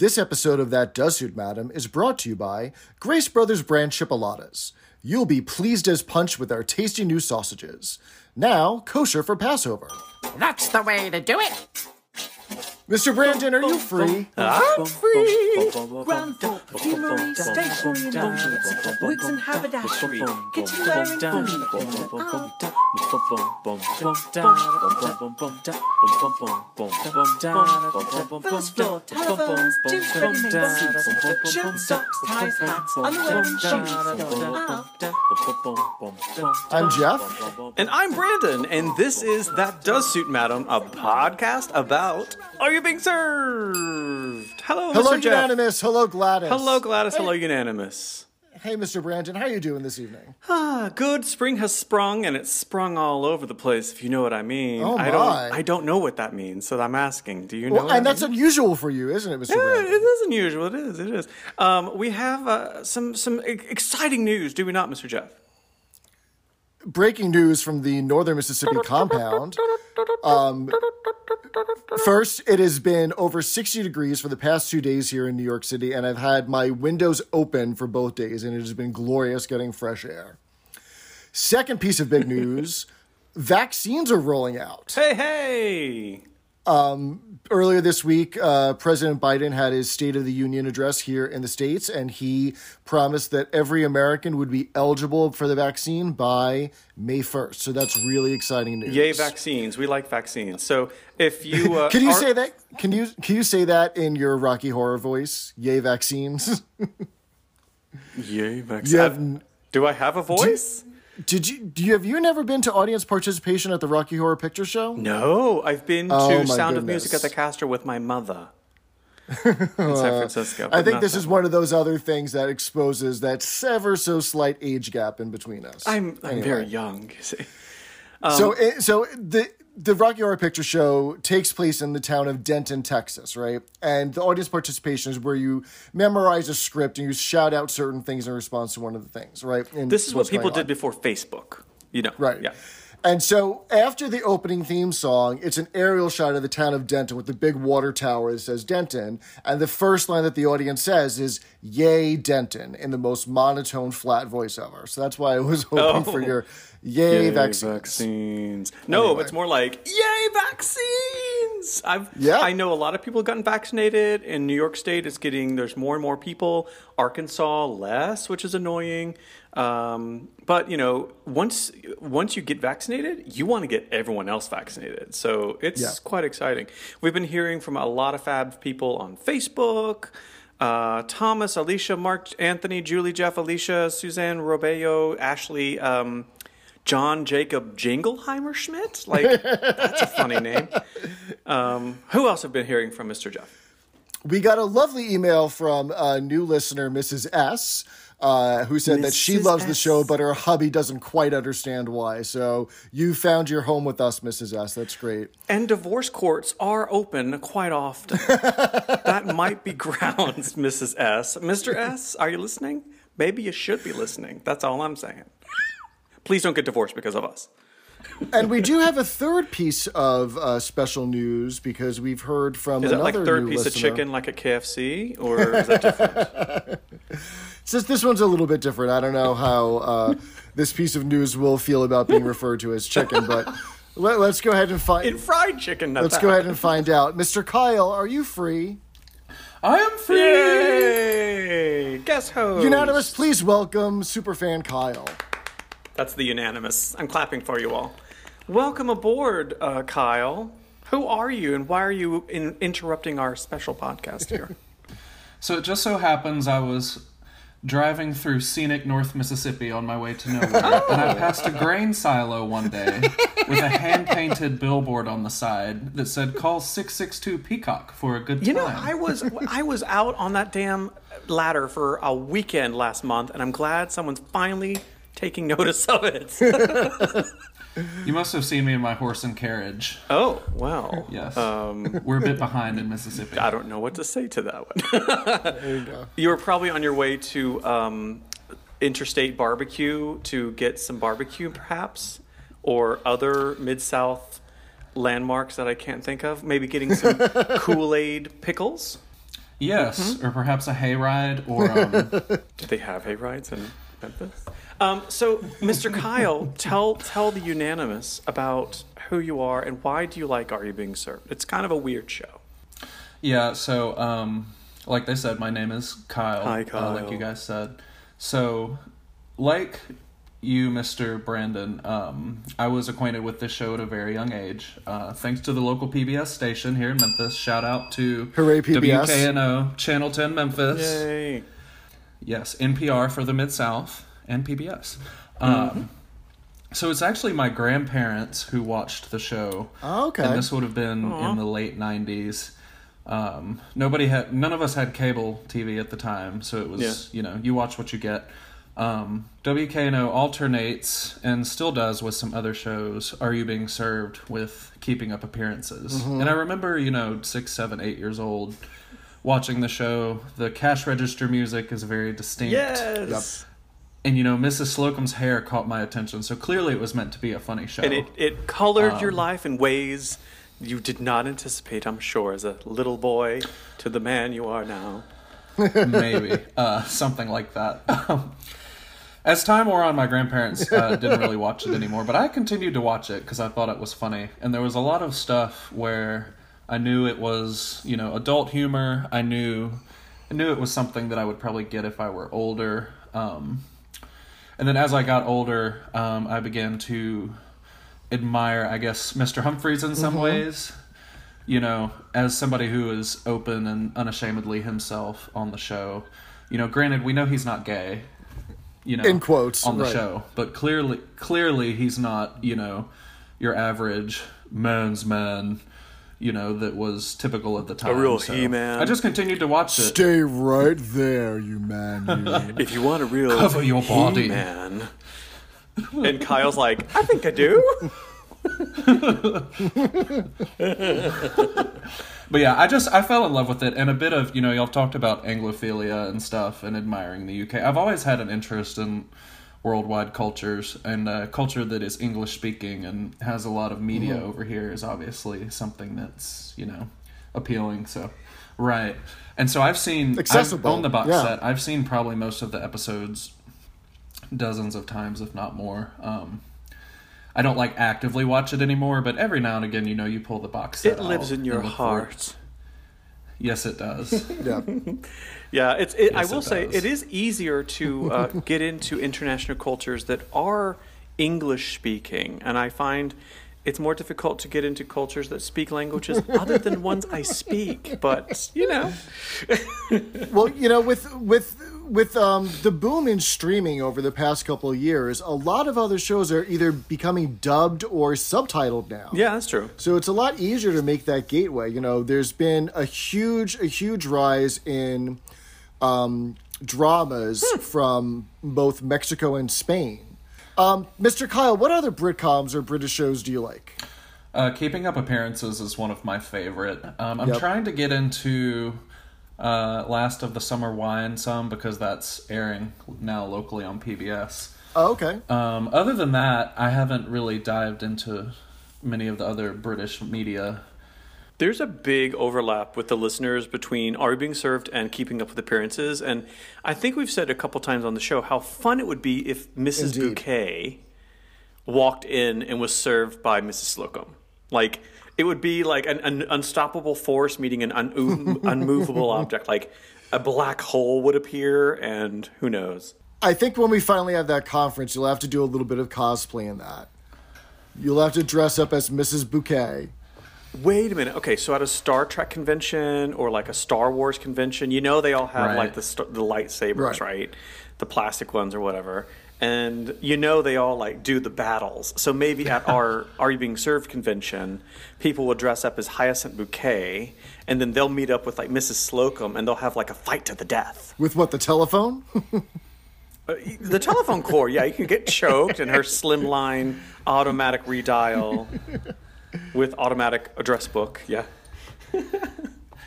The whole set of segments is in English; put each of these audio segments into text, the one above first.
This episode of That Does Suit Madam is brought to you by Grace Brothers brand chipolatas. You'll be pleased as punch with our tasty new sausages. Now, kosher for Passover. That's the way to do it. Mr. Brandon, are you free? I'm free. Ground floor, perfumery, stationery and laundry, wigs and haberdashery, kitchenware and furniture. First floor, telephones, juice ready-made suits, socks, ties, hats, underwear and shoes. I'm Jeff. And I'm Brandon, and this is That Does Suit Madam, a podcast about Are You Being Served? Hello, Hello, Mr. Jeff. Hello, Gladys. Hello, Gladys. Hello, Unanimous. Hey, Mr. Brandon, how are you doing this evening? Ah, good. Spring has sprung, and it's sprung all over the place, if you know what I mean. Oh, I my. don't I don't know what that means, so I'm asking. Do you know Well, and that's means? unusual for you, isn't it, Mr. Yeah, Brandon? it is unusual. It is. It is. Um, we have uh, some some exciting news, do we not, Mr. Jeff? Breaking news from the northern Mississippi compound. Um, first, it has been over 60 degrees for the past two days here in New York City, and I've had my windows open for both days, and it has been glorious getting fresh air. Second piece of big news vaccines are rolling out. Hey, hey! Earlier this week, uh, President Biden had his State of the Union address here in the States, and he promised that every American would be eligible for the vaccine by May 1st. So that's really exciting news. Yay, vaccines! We like vaccines. So if you uh, Can you are- say that? Can you can you say that in your Rocky Horror voice? Yay, vaccines! Yay, vaccines! have, Do I have a voice? Did you do you have you never been to audience participation at the Rocky Horror Picture Show? No, I've been Oh, to my Sound of Music at the Castro with my mother in San Francisco. I think this is one of those other things that exposes that ever so slight age gap in between us. I'm I'm Anyway. very young. You see. so um, eh, so the the Rocky Horror Picture Show takes place in the town of Denton, Texas, right? And the audience participation is where you memorize a script and you shout out certain things in response to one of the things, right? And This is what people did before Facebook. You know, Right. Yeah. And so after the opening theme song, it's an aerial shot of the town of Denton with the big water tower that says Denton. And the first line that the audience says is, Yay, Denton, in the most monotone, flat voice ever. So that's why I was hoping for oh. your Yay, Yay, vaccines. vaccines. No, Anyway. it's more like Yay, vaccines! I've Yeah. I know a lot of people have gotten vaccinated in New York State. It's getting there's more and more people. Arkansas less, which is annoying. Um, but you know, once once you get vaccinated, you want to get everyone else vaccinated. So it's Yeah. quite exciting. We've been hearing from a lot of fab people on Facebook. Uh, Thomas, Alicia, Mark, Anthony, Julie, Jeff, Alicia, Suzanne, Robeo, Ashley, um, John Jacob Jingleheimer Schmidt. Like, that's a funny name. Um, who else have been hearing from Mr. Jeff? We got a lovely email from a new listener, Mrs. S. Uh, who said that she Mrs. loves the show, but her hubby doesn't quite understand why. So you found your home with us, Mrs. S. That's great. And divorce courts are open quite often. that might be grounds, Mrs. S. Mr. S, are you listening? Maybe you should be listening. That's all I'm saying. Please don't get divorced because of us. And we do have a third piece of uh, special news because we've heard from Is it another like third new piece listener. of chicken like at KFC? Or is that different? Since this one's a little bit different, I don't know how uh, this piece of news will feel about being referred to as chicken, but let, us go ahead and find in fried chicken. Let's go ahead and find out. Mr. Kyle, are you free? I am free. Yay! Guess host. Unanimous, please welcome superfan Kyle. That's the unanimous. I'm clapping for you all. Welcome aboard, uh, Kyle. Who are you, and why are you in- interrupting our special podcast here? So it just so happens I was driving through scenic North Mississippi on my way to nowhere, and I passed a grain silo one day with a hand painted billboard on the side that said "Call six six two Peacock for a good time." You know, I was I was out on that damn ladder for a weekend last month, and I'm glad someone's finally taking notice of it. You must have seen me in my horse and carriage. oh wow! Yes, Um, we're a bit behind in Mississippi. I don't know what to say to that one. There you go. You were probably on your way to um, Interstate Barbecue to get some barbecue, perhaps, or other Mid South landmarks that I can't think of. Maybe getting some Kool Aid pickles. Yes, or perhaps a hayride, or um, Do they have hay rides in Memphis? Um, so, Mr. Kyle, tell tell the unanimous about who you are and why do you like Are You Being Served? It's kind of a weird show. Yeah, so um, like they said, my name is Kyle. Hi, Uh, like you guys said. So, like you, Mr. Brandon, um, I was acquainted with this show at a very young age, uh, thanks to the local PBS station here in Memphis. Shout out to Hooray, PBS. WKNO Channel 10 Memphis. Yay! Yes, NPR for the Mid South and PBS. Mm-hmm. Um, so it's actually my grandparents who watched the show. Oh, okay. And this would have been in the late '90s. Um, nobody had, none of us had cable TV at the time, so it was, Yeah. you know, you watch what you get. Um, WKNO alternates and still does with some other shows. Are you being served with Keeping Up Appearances? Mm-hmm. And I remember, you know, six, seven, eight years old, watching the show. The cash register music is very distinct Yes. And you know mrs slocum's hair caught my attention so clearly it was meant to be a funny show. And it, it colored Um, your life in ways you did not anticipate, I'm sure, as a little boy to the man you are now. maybe. Uh, something like that. Um, as time wore on my grandparents uh, didn't really watch it anymore but i continued to watch it because i thought it was funny. And there was a lot of stuff where i knew it was you know adult humor. I knew i knew it was something that i would probably get if i were older. Um, and then as i got older um, i began to admire i guess mr humphries in some ways. You know, as somebody who is open and unashamedly himself on the show, you know, granted we know he's not gay, you know, In quotes, on the right. show, but clearly, clearly he's not, you know, your average man's man, you know, that was typical at the time. A real So He-Man. I just continued to watch it. Stay right there, you man. You. If you want a real Cover your body. man. And Kyle's like, I think I do. But yeah, I just I fell in love with it, and a bit of you know y'all talked about Anglophilia and stuff, and admiring the UK. I've always had an interest in worldwide cultures, and a culture that is English speaking and has a lot of media Mm-hmm. over here is obviously something that's you know appealing. So right, and so I've seen Accessible, I've owned the box yeah. set. I've seen probably most of the episodes dozens of times, if not more. Um, I don't like actively watch it anymore, but every now and again, you know, you pull the box set. It lives in your heart. Yes, it does. yeah. Yeah, it's. It, I will it say it is easier to uh, get into international cultures that are English speaking, and I find it's more difficult to get into cultures that speak languages other than ones I speak. But you know, Well, you know, with with with um, the boom in streaming over the past couple of years, a lot of other shows are either becoming dubbed or subtitled now. yeah, that's true. So it's a lot easier to make that gateway. You know, there's been a huge, a huge rise in um, dramas from both Mexico and Spain. Um, Mr. Kyle, what other Britcoms or British shows do you like? Uh, Keeping Up Appearances is one of my favorite. Um, I'm Yep. trying to get into uh, Last of the Summer Wine some because that's airing now locally on PBS. Oh, okay. Um, other than that, I haven't really dived into many of the other British media. There's a big overlap with the listeners between Are You Being Served and Keeping Up with Appearances. And I think we've said a couple times on the show how fun it would be if Mrs. Indeed. Bouquet walked in and was served by Mrs. Slocum. Like, it would be like an, an unstoppable force meeting an un- unmovable object. Like, a black hole would appear, and who knows? I think when we finally have that conference, you'll have to do a little bit of cosplay in that. You'll have to dress up as Mrs. Bouquet. Wait a minute. Okay, so at a Star Trek convention or like a Star Wars convention, you know they all have Right. like the st- the lightsabers, Right. right. The plastic ones or whatever. And you know they all like do the battles. So maybe at our Are You Being Served convention, people will dress up as Hyacinth Bouquet, and then they'll meet up with like Mrs. Slocum, and they'll have like a fight to the death. With what, the telephone? Uh, the telephone cord, yeah, you can get choked, and her slimline automatic redial with automatic address book, yeah.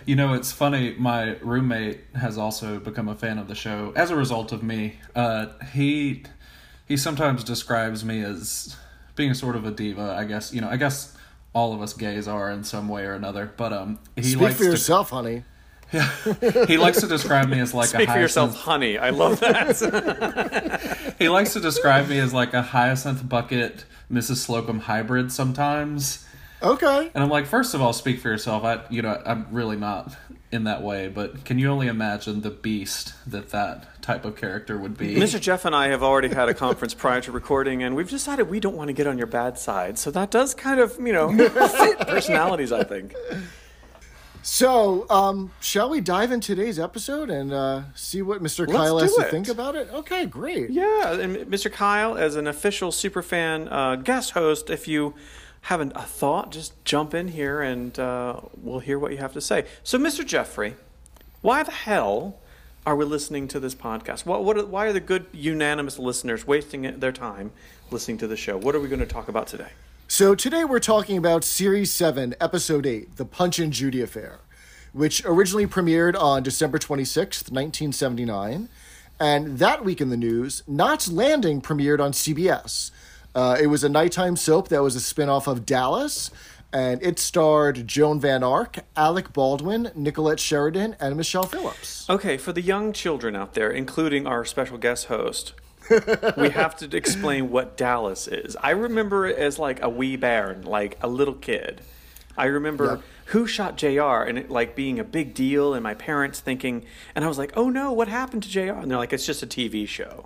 You know, it's funny. My roommate has also become a fan of the show as a result of me. Uh, he he sometimes describes me as being sort of a diva. I guess you know. I guess all of us gays are in some way or another. But um, he Speak likes for to yourself, honey. He likes to describe me as like Speak a for yourself, hyacinth. honey. I love that. He likes to describe me as like a hyacinth bucket Mrs. Slocum hybrid sometimes. Okay. And I'm like, first of all, speak for yourself. I, you know, I'm really not in that way, but can you only imagine the beast that that type of character would be? Mr. Jeff and I have already had a conference prior to recording, and we've decided we don't want to get on your bad side. So that does kind of, you know, fit personalities, I think. So, um, shall we dive in today's episode and uh, see what Mr. Kyle has do to think about it? Okay, great. Yeah, and Mr. Kyle, as an official superfan uh, guest host, if you haven't a thought, just jump in here and uh, we'll hear what you have to say. So, Mr. Jeffrey, why the hell are we listening to this podcast? What, what, why are the good, unanimous listeners wasting their time listening to the show? What are we going to talk about today? So today we're talking about Series 7, Episode 8, The Punch and Judy Affair, which originally premiered on December 26th, 1979. And that week in the news, Knots Landing premiered on CBS. Uh, it was a nighttime soap that was a spin-off of Dallas, and it starred Joan Van Ark, Alec Baldwin, Nicolette Sheridan, and Michelle Phillips. Okay, for the young children out there, including our special guest host, we have to explain what Dallas is. I remember it as like a wee bairn, like a little kid. I remember Yep. who shot JR and it like being a big deal, and my parents thinking, and I was like, oh no, what happened to JR? And they're like, it's just a TV show.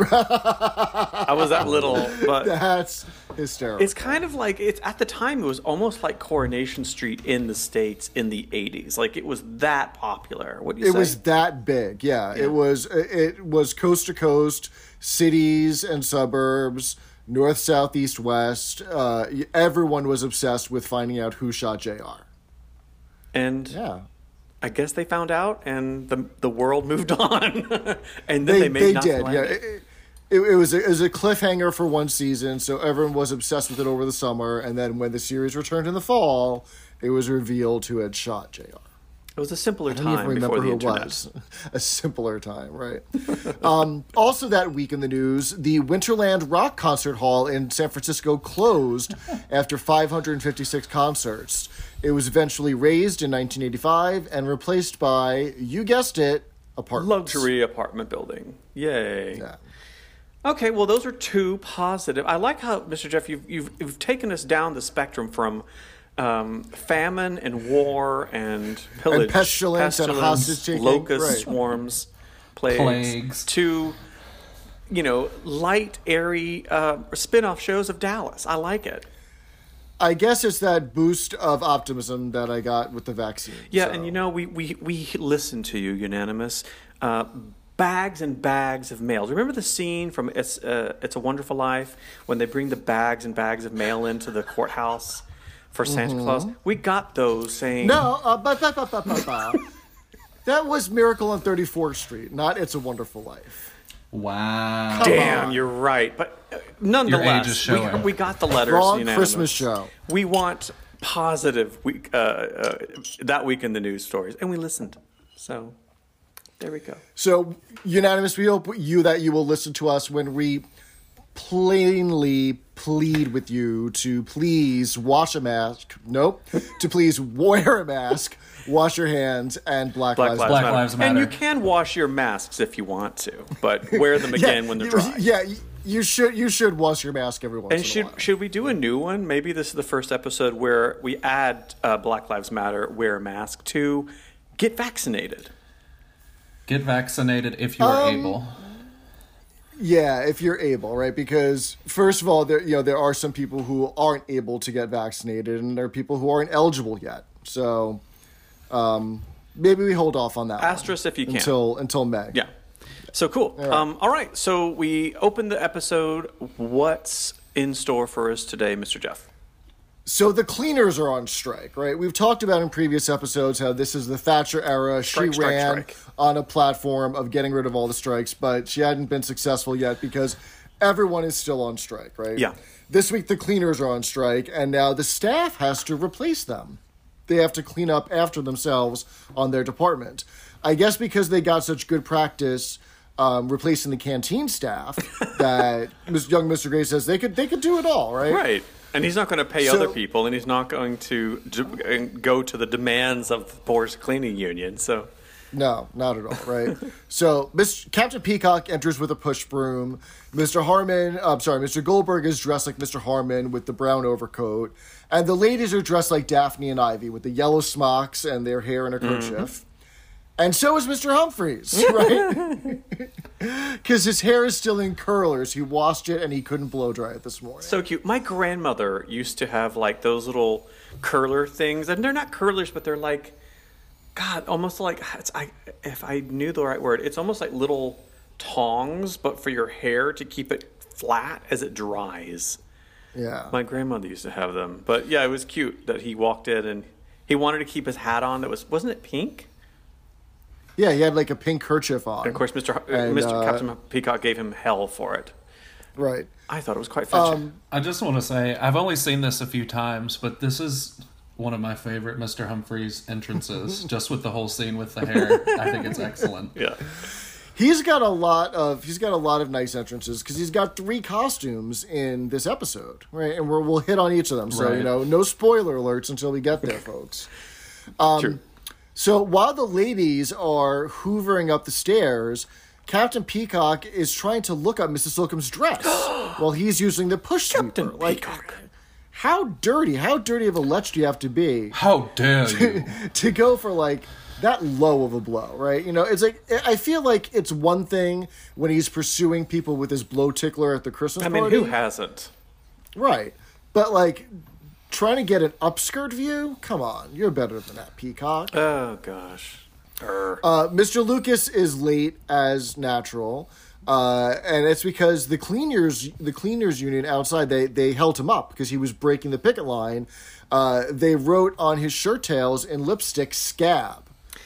I was that little, but That's hysterical. it's kind of like it's at the time it was almost like Coronation Street in the states in the '80s. Like it was that popular. What do you it say? was that big yeah, it was it was coast to coast cities and suburbs north south east west uh, everyone was obsessed with finding out who shot jr and yeah I guess they found out, and the the world moved on, and then they, they, made they did yeah it, it, it was a, it was a cliffhanger for one season so everyone was obsessed with it over the summer and then when the series returned in the fall it was revealed who had shot jr It was a simpler I don't even time remember before the who internet. was. A simpler time, right? um, also, that week in the news, the Winterland Rock Concert Hall in San Francisco closed after 556 concerts. It was eventually razed in 1985 and replaced by, you guessed it, apartments. Luxury apartment building. Yay. Yeah. Okay, well, those are two positive. I like how, Mr. Jeff, you've, you've, you've taken us down the spectrum from um, famine and war and pillage, pestilence and hostage-taking, locust right. swarms, plagues, Plagues. to, you know, light, airy uh, spin off shows of Dallas. I like it. I guess it's that boost of optimism that I got with the vaccine. Yeah, so. and you know, we, we, we listen to you, unanimous. Uh, bags and bags of mail. Remember the scene from It's, uh, it's a Wonderful Life when they bring the bags and bags of mail into the courthouse for Santa Claus? We got those saying. No, uh, that was Miracle on 34th Street, not It's a Wonderful Life. Wow. Damn, on. you're right. But uh, nonetheless, age is we, we got the letters. Wrong unanimous. Christmas show. We want positive week, uh, uh, that week in the news stories, and we listened. So there we go. So, unanimous, we hope you that you will listen to us when we plainly plead with you to please wash a mask. Nope. to please wear a mask, wash your hands, and Black, Black Lives, Lives, Black Matter. Lives And you can wash your masks if you want to, but wear them again when they're dry. Yeah, you should you should wash your mask every once And in a should while. should we do a new one? Maybe this is the first episode where we add uh, Black Lives Matter, wear a mask to get vaccinated. Get vaccinated if you are Um, able. Yeah, if you're able, right? Because first of all, there you know there are some people who aren't able to get vaccinated, and there are people who aren't eligible yet. So, um, maybe we hold off on that. one Asterisk if you can. until until May. Yeah. So cool. Um, all right. So we open the episode. What's in store for us today, Mr. Jeff? So the cleaners are on strike, right? We've talked about in previous episodes how this is the Thatcher era. Strike, she strike, ran strike. on a platform of getting rid of all the strikes, but she hadn't been successful yet because everyone is still on strike, right? Yeah. This week the cleaners are on strike, and now the staff has to replace them. They have to clean up after themselves on their department. I guess because they got such good practice um, replacing the canteen staff that young Mr. Grace says they could they could do it all, right? Right. And he's not going to pay So- other people, and he's not going to d- go to the demands of the Boar's Cleaning Union. So, No, not at all, right? so Miss, Captain Peacock enters with a push broom. Mr. Harmon, I'm sorry, Mr. Goldberg is dressed like Mr. Harmon with the brown overcoat. And the ladies are dressed like Daphne and Ivy with the yellow smocks and their hair in a kerchief. Mm-hmm. And so is Mr. Humphries, right? Because his hair is still in curlers. He washed it and he couldn't blow dry it this morning. so cute. My grandmother used to have like those little curler things, and they're not curlers, but they're like, God, almost like it's, I. If I knew the right word, it's almost like little tongs, but for your hair to keep it flat as it dries. yeah. My grandmother used to have them, but yeah, it was cute that he walked in and he wanted to keep his hat on. That was wasn't it pink? Yeah, he had like a pink kerchief on. And of course, Mr. Hu- And, Mr. uh, Captain Peacock gave him hell for it. Right. I thought it was quite fetching. I just want to say I've only seen this a few times, but this is one of my favorite Mr. Humphries entrances. just with the whole scene with the hair, I think it's excellent. yeah, He's got a lot of he's got a lot of nice entrances because he's got three costumes in this episode, right? And we're, we'll hit on each of them. So you know, no spoiler alerts until we get there, folks. Um, True. So while the ladies are hoovering up the stairs, Captain Peacock is trying to look up Mrs. Slocum's dress while he's using the push sweeper. Captain Like, Peacock. how dirty? How dirty of a lech do you have to be? How dare you? to go for like that low of a blow, right? You know, it's like I feel like it's one thing when he's pursuing people with his blow tickler at the Christmas I mean, party, who hasn't? right? But like trying to get an upskirt view, come on, you're better than that, Peacock. Oh gosh. Err. Uh, Mr. Lucas is late as natural. Uh, and it's because the cleaners, the cleaners union outside, they they held him up because he was breaking the picket line. Uh, they wrote on his shirt tails in lipstick "scab,"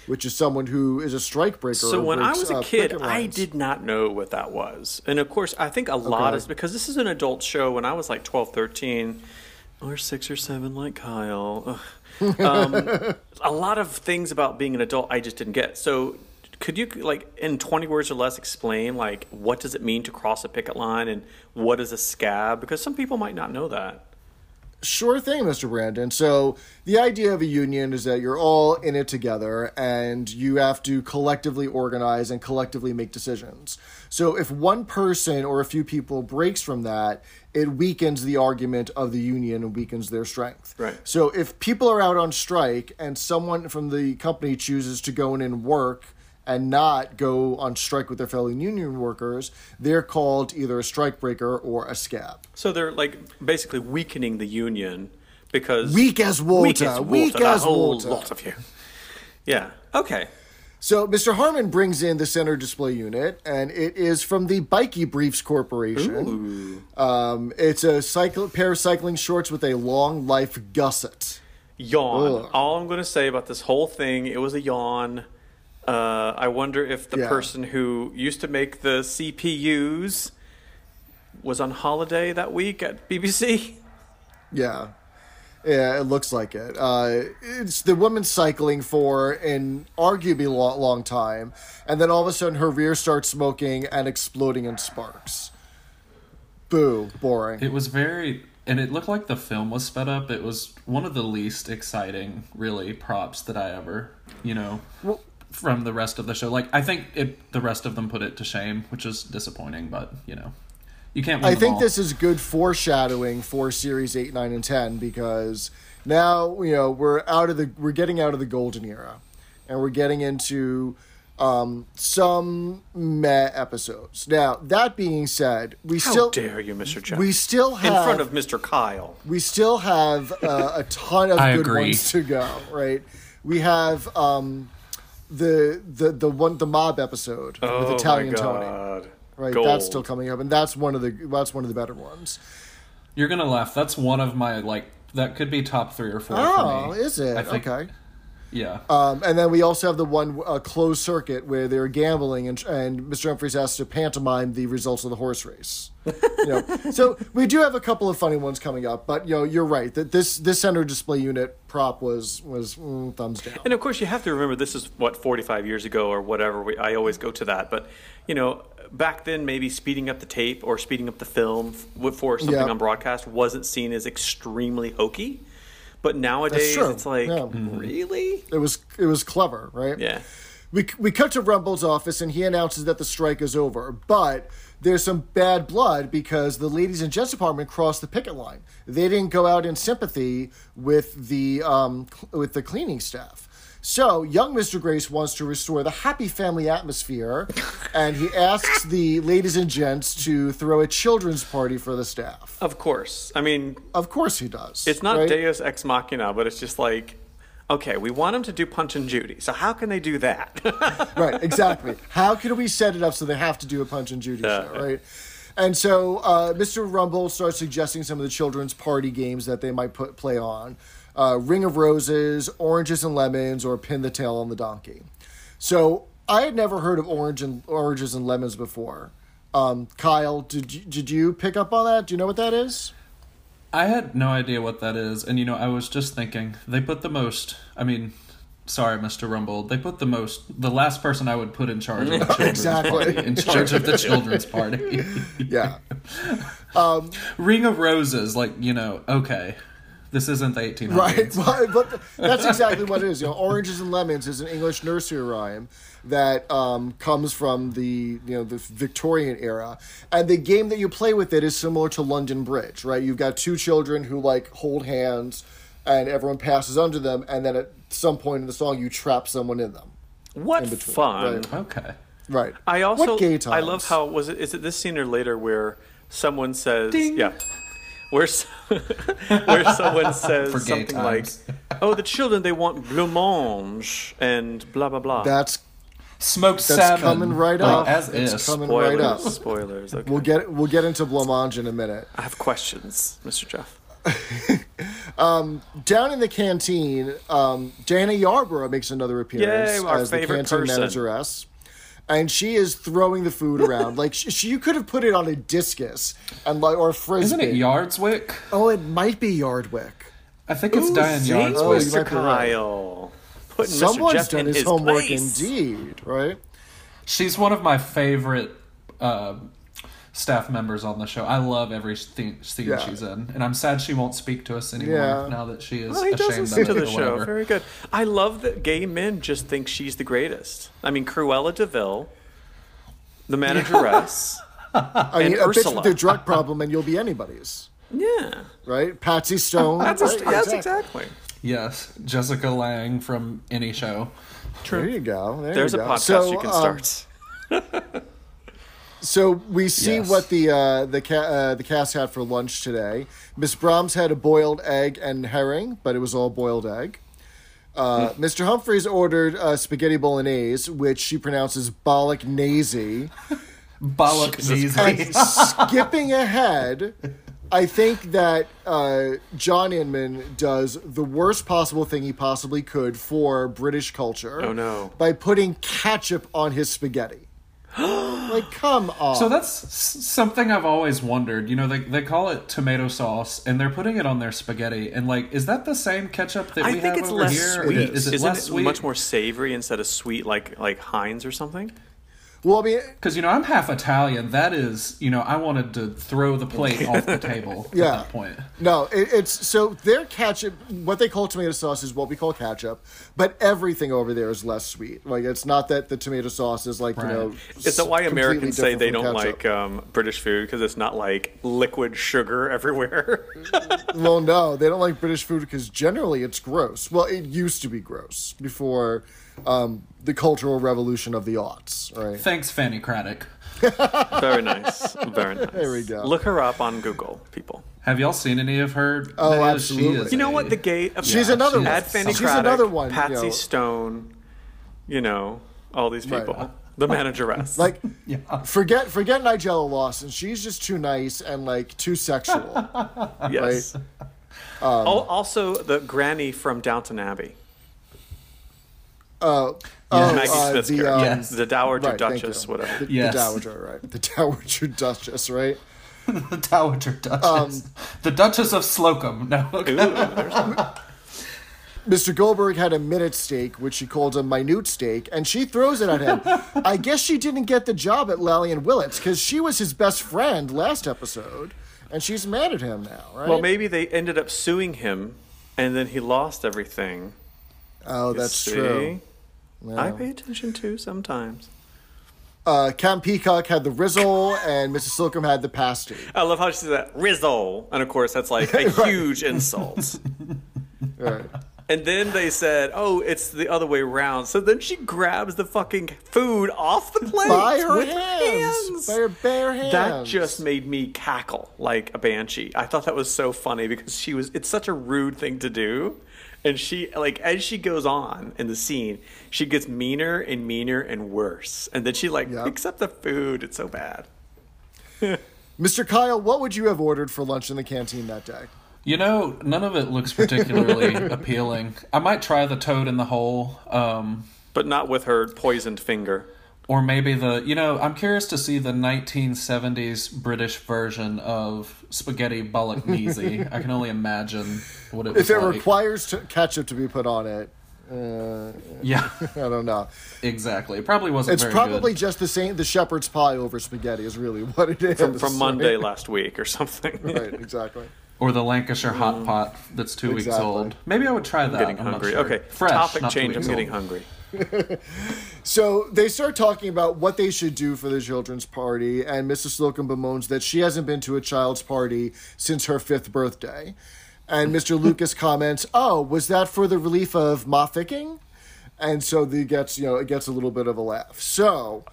which is someone who is a strike breaker. So when I was a uh, kid, I did not know what that was. And of course, I think a lot Okay. is because this is an adult show. When I was like 12, 13, or 6 or 7 like Kyle. Um, a lot of things about being an adult I just didn't get. So could you like in 20 words or less explain like what does it mean to cross a picket line and what is a scab because some people might not know that. Sure thing, Mr. Brandon. So, the idea of a union is that you're all in it together and you have to collectively organize and collectively make decisions. So, if one person or a few people breaks from that, it weakens the argument of the union and weakens their strength. Right. So, if people are out on strike and someone from the company chooses to go in and work and not go on strike with their fellow union workers, they're called either a strike breaker or a scab. So they're like basically weakening the union because Weak as water, Weak as water. weak a as whole water. lot of you. Yeah. Okay. So Mr. Harmon brings in the center display unit, and it is from the Bikey Briefs Corporation. Um, it's a cycle pair of cycling shorts with a long life gusset. Yawn. Ugh. All I'm going to say about this whole thing, it was a yawn. Uh, I wonder if the Yeah. person who used to make the CPUs was on holiday that week at BBC. Yeah. Yeah, it looks like it. Uh, it's the woman cycling for an arguably long, long time, and then all of a sudden her rear starts smoking and exploding in sparks. Boo, boring. It was very, and it looked like the film was sped up. It was one of the least exciting, really, props that I ever, you know, from the rest of the show. Like, I think it, the rest of them put it to shame, which is disappointing, but, you know, you can't win I them think all. this is good foreshadowing for series 8, 9 and 10 because now, you know, we're out of the we're getting out of the golden era and we're getting into um, some meh episodes. Now, that being said, we How still dare you, Mr. Jeff? we still in front of Mr. Kyle. we still have uh, a ton of good agree. ones to go, right? We have um, the the the one the mob episode with oh Italian my Tony. God. Right, Gold. that's still coming up, and that's one of the that's one of the better ones. You're gonna laugh. That's one of my like. That could be top three or four Oh, for me. is it? I think, okay. Yeah. Um, and then we also have the one uh, closed circuit where they're gambling, and, and Mr. Humphries has to pantomime the results of the horse race. You know, so we do have a couple of funny ones coming up, but you know, you're right that this this center display unit prop was was mm, thumbs down. And of course, you have to remember this is what 45 years ago or whatever. We, I always go to that, but you know, back then maybe speeding up the tape or speeding up the film for something Yeah. on broadcast wasn't seen as extremely hokey. But nowadays, it's like, Yeah. really? It was it was clever, right? Yeah. We, we cut to Rumbold's office and he announces that the strike is over, but there's some bad blood because the ladies and gents department crossed the picket line. They didn't go out in sympathy with the um, with the cleaning staff. So young Mr. Grace wants to restore the happy family atmosphere, and he asks the ladies and gents to throw a children's party for the staff. Of course. I mean, Of course he does. it's not right? Deus Ex Machina, but it's just like, okay, we want them to do Punch and Judy. So how can they do that? right, exactly. How can we set it up so they have to do a Punch and Judy Yeah. show, right? And so uh, Mr. Rumbold starts suggesting some of the children's party games that they might put play on. Uh, Ring of Roses, Oranges and Lemons, or Pin the Tail on the Donkey. So I had never heard of orange and oranges and lemons before. Um, Kyle, did you, did you pick up on that? Do you know what that is? I had no idea what that is, and you know, I was just thinking they put the most. I mean, sorry, Mr. Rumbold, they put the most. The last person I would put in charge of the children's Exactly. party, in charge of the children's party. Yeah. Ring of Roses, like you know, okay, this isn't the 1800s. Right, but, but that's exactly what it is. You know, oranges and lemons is an English nursery rhyme that um, comes from the you know the Victorian era, and the game that you play with it is similar to London Bridge. Right, you've got two children who like hold hands, and everyone passes under them, and then at some point in the song you trap someone in them. what In between, fun. right. Okay. Right. I also what gay I love how was it is it this scene or later where someone says Ding. yeah where s- where someone says For gay something like oh the children they want blancmange and blah blah blah that's Smoked That's salmon. coming right like, up. As It's is. coming spoilers right up. spoilers okay We'll get we'll get into blancmange in a minute. I have questions Mr. Jeff Down in the canteen, um, Dana Yarborough makes another appearance Yay, our as the canteen person. manageress. And she is throwing the food around like she, she, you could have put it on a discus and like or a frisbee. Isn't it Yardswick? Oh, it might be Yardwick. I think it's Diane Thanks, Oh, you Mr. be right. Kyle putting Mr. Someone's Jeff done his, his homework place. indeed, right? She's one of my favorite uh, staff members on the show. I love every scene scene Yeah. she's in, and I'm sad she won't speak to us anymore Yeah. now that she is Well, he does ashamed listen of to the or show. whatever. Very good. I love that gay men just think she's the greatest. I mean, Cruella de Vil, the manageress. I mean, And a bitch with a drug problem and you'll be anybody's, yeah, right? Patsy Stone. that's right? yes, exactly. Yes, Jessica Lange from any show. There you go. There There's you a podcast So, you can um, start. So we see Yes. what the uh, the ca- uh, the cast had for lunch today. Miss Brahms had a boiled egg and herring, but it was all boiled egg. Uh, Mr. Humphries ordered uh, spaghetti bolognese, which she pronounces bolognese. Bollock And skipping ahead, I think that uh, John Inman does the worst possible thing he possibly could for British culture. Oh, no. By putting ketchup on his spaghetti. like, come on. So that's something I've always wondered. You know, they they call it tomato sauce, and they're putting it on their spaghetti. And like, is that the same ketchup that I we think have it's over less here? sweet. Is it Isn't less it sweet? much more savory instead of sweet, like like Heinz or something? Well, I mean, Because you know, I'm half Italian. That is, you know, I wanted to throw the plate off the table Yeah. at that point. No, it, it's so their ketchup. What they call tomato sauce is what we call ketchup, but everything over there is less sweet. Like it's not that the tomato sauce is like you know. Is that why Americans say they don't different from like um, British food because it's not like liquid sugar everywhere? Well, no, they don't like British food because generally it's gross. Well, it used to be gross before um, the Cultural Revolution of the aughts, right? Thanks, Fanny Cradock. Very nice. Very nice. There we go. Look her up on Google, people. Have y'all seen any of her? Oh, videos? absolutely. She is You know a- what? The gay. She's another she's- one. Add Fanny She's Cradock, another one. you Patsy know. Stone. You know all these Right. people. The manageress. Like, Yeah. forget forget Nigella Lawson. She's just too nice and like too sexual. yes. Um, also, the granny from Downton Abbey. Oh, Maggie uh, Smith's the, character. um, Yes. The Dowager right, Duchess, whatever. The, Yes. the Dowager, right? The Dowager Duchess, right? the Dowager Duchess. Um, the Duchess of Slocum. No. Ooh. Mr. Goldberg had a minute steak, which she called a minute steak, and she throws it at him. I guess she didn't get the job at Lally and Willits because she was his best friend last episode, and she's mad at him now, right? Well, maybe they ended up suing him, and then he lost everything. oh, You that's see? true. I pay attention too sometimes. Uh, Count Peacock had the rissole, and Mrs. Slocum had the pasty. I love how she says that Rizzo, and of course that's like a huge insult. Right. And then they said, "Oh, it's the other way around." So then she grabs the fucking food off the plate By her with hands. hands. By her bare hands. That just made me cackle like a banshee. I thought that was so funny because she was it's such a rude thing to do. And she like as she goes on in the scene, she gets meaner and meaner and worse. And then she like Yep. picks up the food. It's so bad. Mr. Kyle, what would you have ordered for lunch in the canteen that day? You know, none of it looks particularly appealing. I might try the toad in the hole, um, But not with her poisoned finger. Or maybe the. You know, I'm curious to see the 1970s British version of spaghetti bolognese. I can only imagine what it was If it like. requires to, ketchup to be put on it, uh, yeah, I don't know. exactly. It probably wasn't. It's very probably good. just the same. The shepherd's pie over spaghetti is really what it is. From, from Monday last week or something. right, exactly. or the Lancashire hot pot that's two weeks old. Maybe I would try that. getting I'm hungry. sure. Okay. Fresh, Topic change. I'm getting old. hungry. So they start talking about what they should do for the children's party, and Mrs. Slocum bemoans that she hasn't been to a child's party since her fifth birthday. And Mr. Lucas comments, "Oh, was that for the relief of Mafeking?" And so the gets you know it gets a little bit of a laugh. So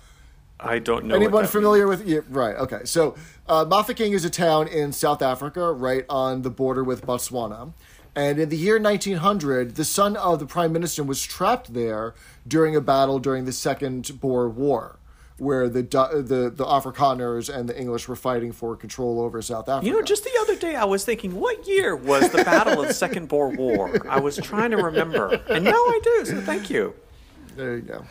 I don't know. Anyone familiar with? Yeah, right. Okay. So, uh, Mafeking is a town in South Africa, right on the border with Botswana. And in the year 1900, the son of the prime minister was trapped there during a battle during the Second Boer War, where the the the Afrikaners and the English were fighting for control over South Africa. You know, just the other day I was thinking, what year was the Battle of the Second Boer War? I was trying to remember, and now I do. So thank you. There you go.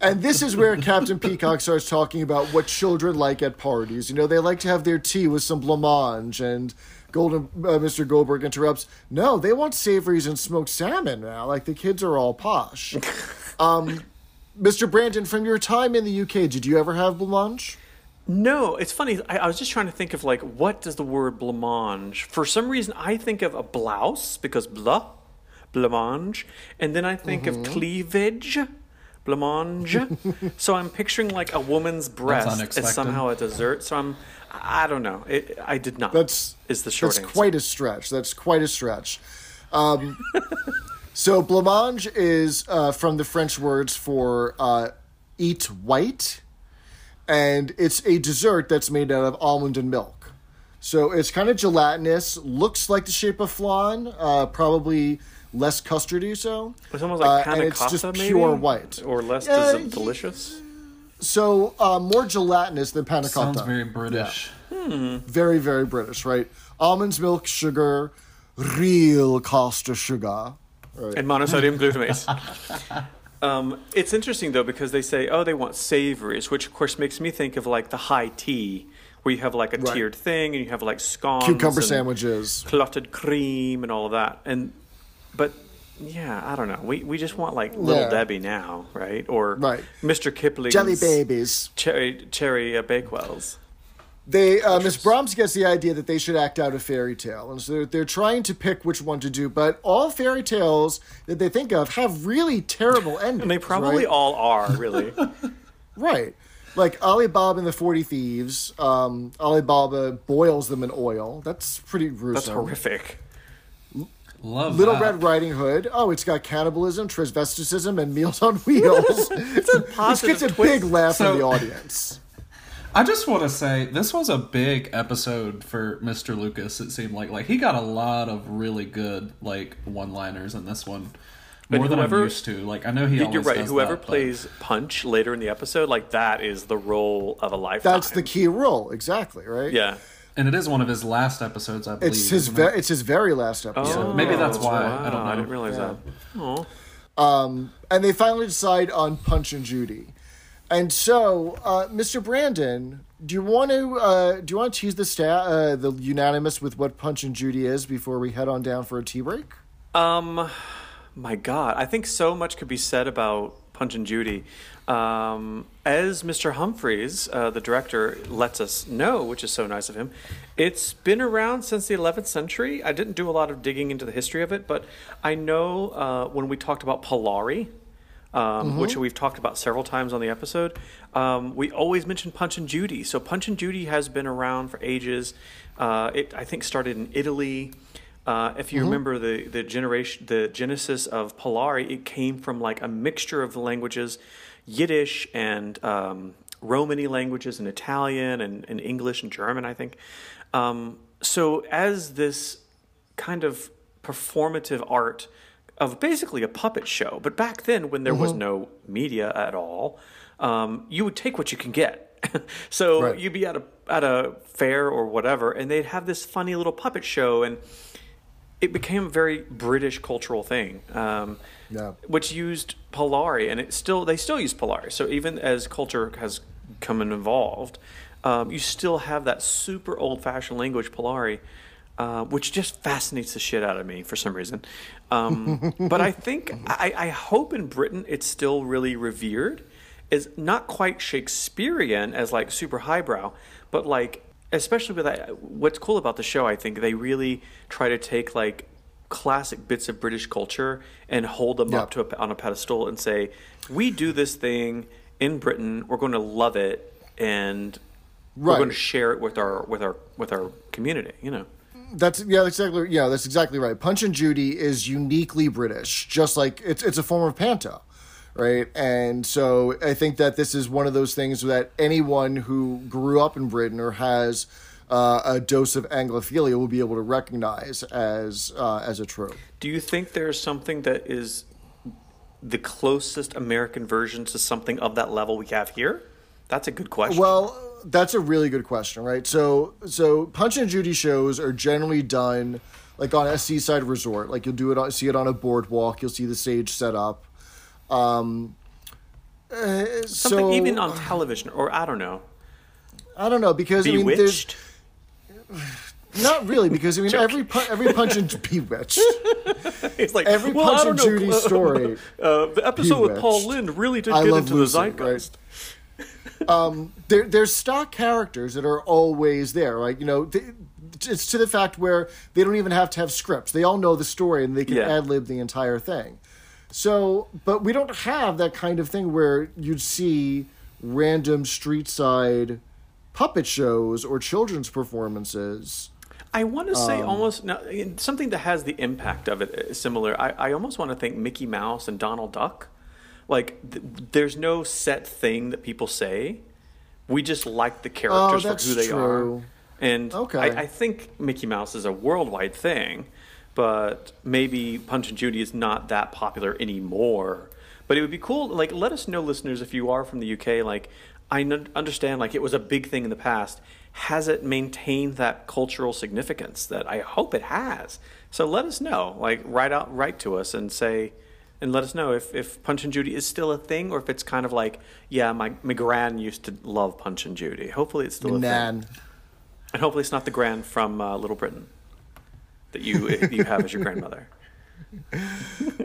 And this is where Captain Peacock starts talking about what children like at parties. You know, they like to have their tea with some blancmange, and Golden uh, Mr. Goldberg interrupts. No, they want savories and smoked salmon now. Like the kids are all posh. um, Mr. Brandon, from your time in the UK, did you ever have blancmange? No, it's funny. I, I was just trying to think of like what does the word blancmange? For some reason, I think of a blouse because blah, blancmange, and then I think Mm-hmm. of cleavage, blancmange. so I'm picturing like a woman's breast as somehow a dessert. So I'm, I don't know. It, I did not. That's is the short That's answer. quite a stretch. That's quite a stretch. Um, so blancmange is uh, from the French words for uh, eat white, and it's a dessert that's made out of almond and milk. So it's kind of gelatinous, looks like the shape of flan, uh, probably less custardy. So It's almost like Uh, panna it's just maybe? pure white. or less Yeah, delicious. So uh, more gelatinous than panna cotta. Sounds very British. very very British, right? Almonds, milk, sugar, real caster sugar. and monosodium glutamate. um, it's interesting though because they say, oh, they want savories, which of course makes me think of like the high tea, where you have like a Right. tiered thing and you have like scones, Cucumber and sandwiches. clotted cream, and all of that. And but yeah, I don't know. We we just want like Little Yeah. Debbie now, right? Or Right. Mr. Kipling's Jelly babies. cherry cherry uh, Bakewells. They uh, Miss Brahms gets the idea that they should act out a fairy tale, and so they're, they're trying to pick which one to do. But all fairy tales that they think of have really terrible endings. And they probably right? all are really. right. Like Ali Baba and the Forty Thieves. Um, Ali Baba boils them in oil. That's pretty gruesome. That's horrific. Love Little that. Red Riding Hood. Oh, it's got cannibalism, transvesticism, and Meals on Wheels. it's a Which positive gets a twist. big laugh So- from the audience. I just want to say this was a big episode for Mr. Lucas. It seemed like like he got a lot of really good like one-liners in this one, But more than I'm whoever- used to. Like I know he You're always right. does Whoever that, but- plays Punch later in the episode, like that is the role of a lifetime. That's the key role, exactly, right? Yeah. And it is one of his last episodes, I believe. It's his ve- it? it's his very last episode. maybe that's why. I don't know. I didn't realize Yeah. that. Oh, Um, and they finally decide on Punch and Judy. And so, uh, Mr. Brandon, do you want to uh, do you want to tease the sta- uh, the unanimous with what Punch and Judy is before we head on down for a tea break? Um, my God, I think so much could be said about Punch and Judy. Um, as Mr. Humphries, uh, the director, lets us know, which is so nice of him, it's been around since the 11th century. I didn't do a lot of digging into the history of it, but I know uh, when we talked about Polari, um, which we've talked about several times on the episode, um, we always mention Punch and Judy. So Punch and Judy has been around for ages. Uh, it, I think, started in Italy. Uh, if you remember the the generation, the genesis of Polari, it came from like a mixture of languages, Yiddish and um, Romany languages, and Italian and, and English and German, I think. Um, so as this kind of performative art of basically a puppet show, but back then when there was no media at all, um, you would take what you can get. so Right. you'd be at a at a fair or whatever, and they'd have this funny little puppet show, and it became a very British cultural thing, um, Yeah. which used Polari, and it still they still use Polari. So even as culture has come and evolved, um, you still have that super old fashioned language Polari, uh, which just fascinates the shit out of me for some reason. Um, but I think I, I hope in Britain it's still really revered. Is not quite Shakespearean as like super highbrow, but like especially with that, what's cool about the show, I think they really try to take like classic bits of British culture and hold them Yeah. up to a, on a pedestal and say, we do this thing in Britain. We're going to love it, and we're going to share it with our with our with our community. You know. That's yeah, that's exactly yeah, that's exactly right. Punch and Judy is uniquely British, just like it's it's a form of panto, right? And so I think that this is one of those things that anyone who grew up in Britain or has uh, a dose of Anglophilia will be able to recognize as uh, as a trope. Do you think there's something that is the closest American version to something of that level we have here? That's a good question. Well, that's a really good question, right? So, so Punch and Judy shows are generally done like on a seaside resort. Like you'll do it, on, see it on a boardwalk. You'll see the stage set up. Um, uh, something so, even on television, or I don't know, I don't know because I mean, there's Bewitched. not really because I mean every pu- every Punch and Bewitched. it's like every well, Punch and know. Judy story. Uh, the episode with Paul Bewitched. Lynde really did I get into Lucy, the right? zeitgeist. there, there's stock characters that are always there. Like you know, th- it's to the fact where they don't even have to have scripts. They all know the story and they can Yeah. ad lib the entire thing. So, but we don't have that kind of thing where you'd see random street side puppet shows or children's performances. I want to say Um, almost now, something that has the impact of it similar. I, I almost want to think Mickey Mouse and Donald Duck. Like, th- there's no set thing that people say. We just like the characters for Oh, that's who they true. are. And Okay. I, I think Mickey Mouse is a worldwide thing, but maybe Punch and Judy is not that popular anymore. But it would be cool. Like, let us know, listeners, if you are from the UK. Like, I n- understand. Like, it was a big thing in the past. Has it maintained that cultural significance that I hope it has? So let us know. Like, write out, write to us and say, and let us know if, if Punch and Judy is still a thing, or if it's kind of like, yeah, my my gran used to love Punch and Judy. Hopefully, it's still a thing. And hopefully, it's not the gran from uh, Little Britain that you you have as your grandmother.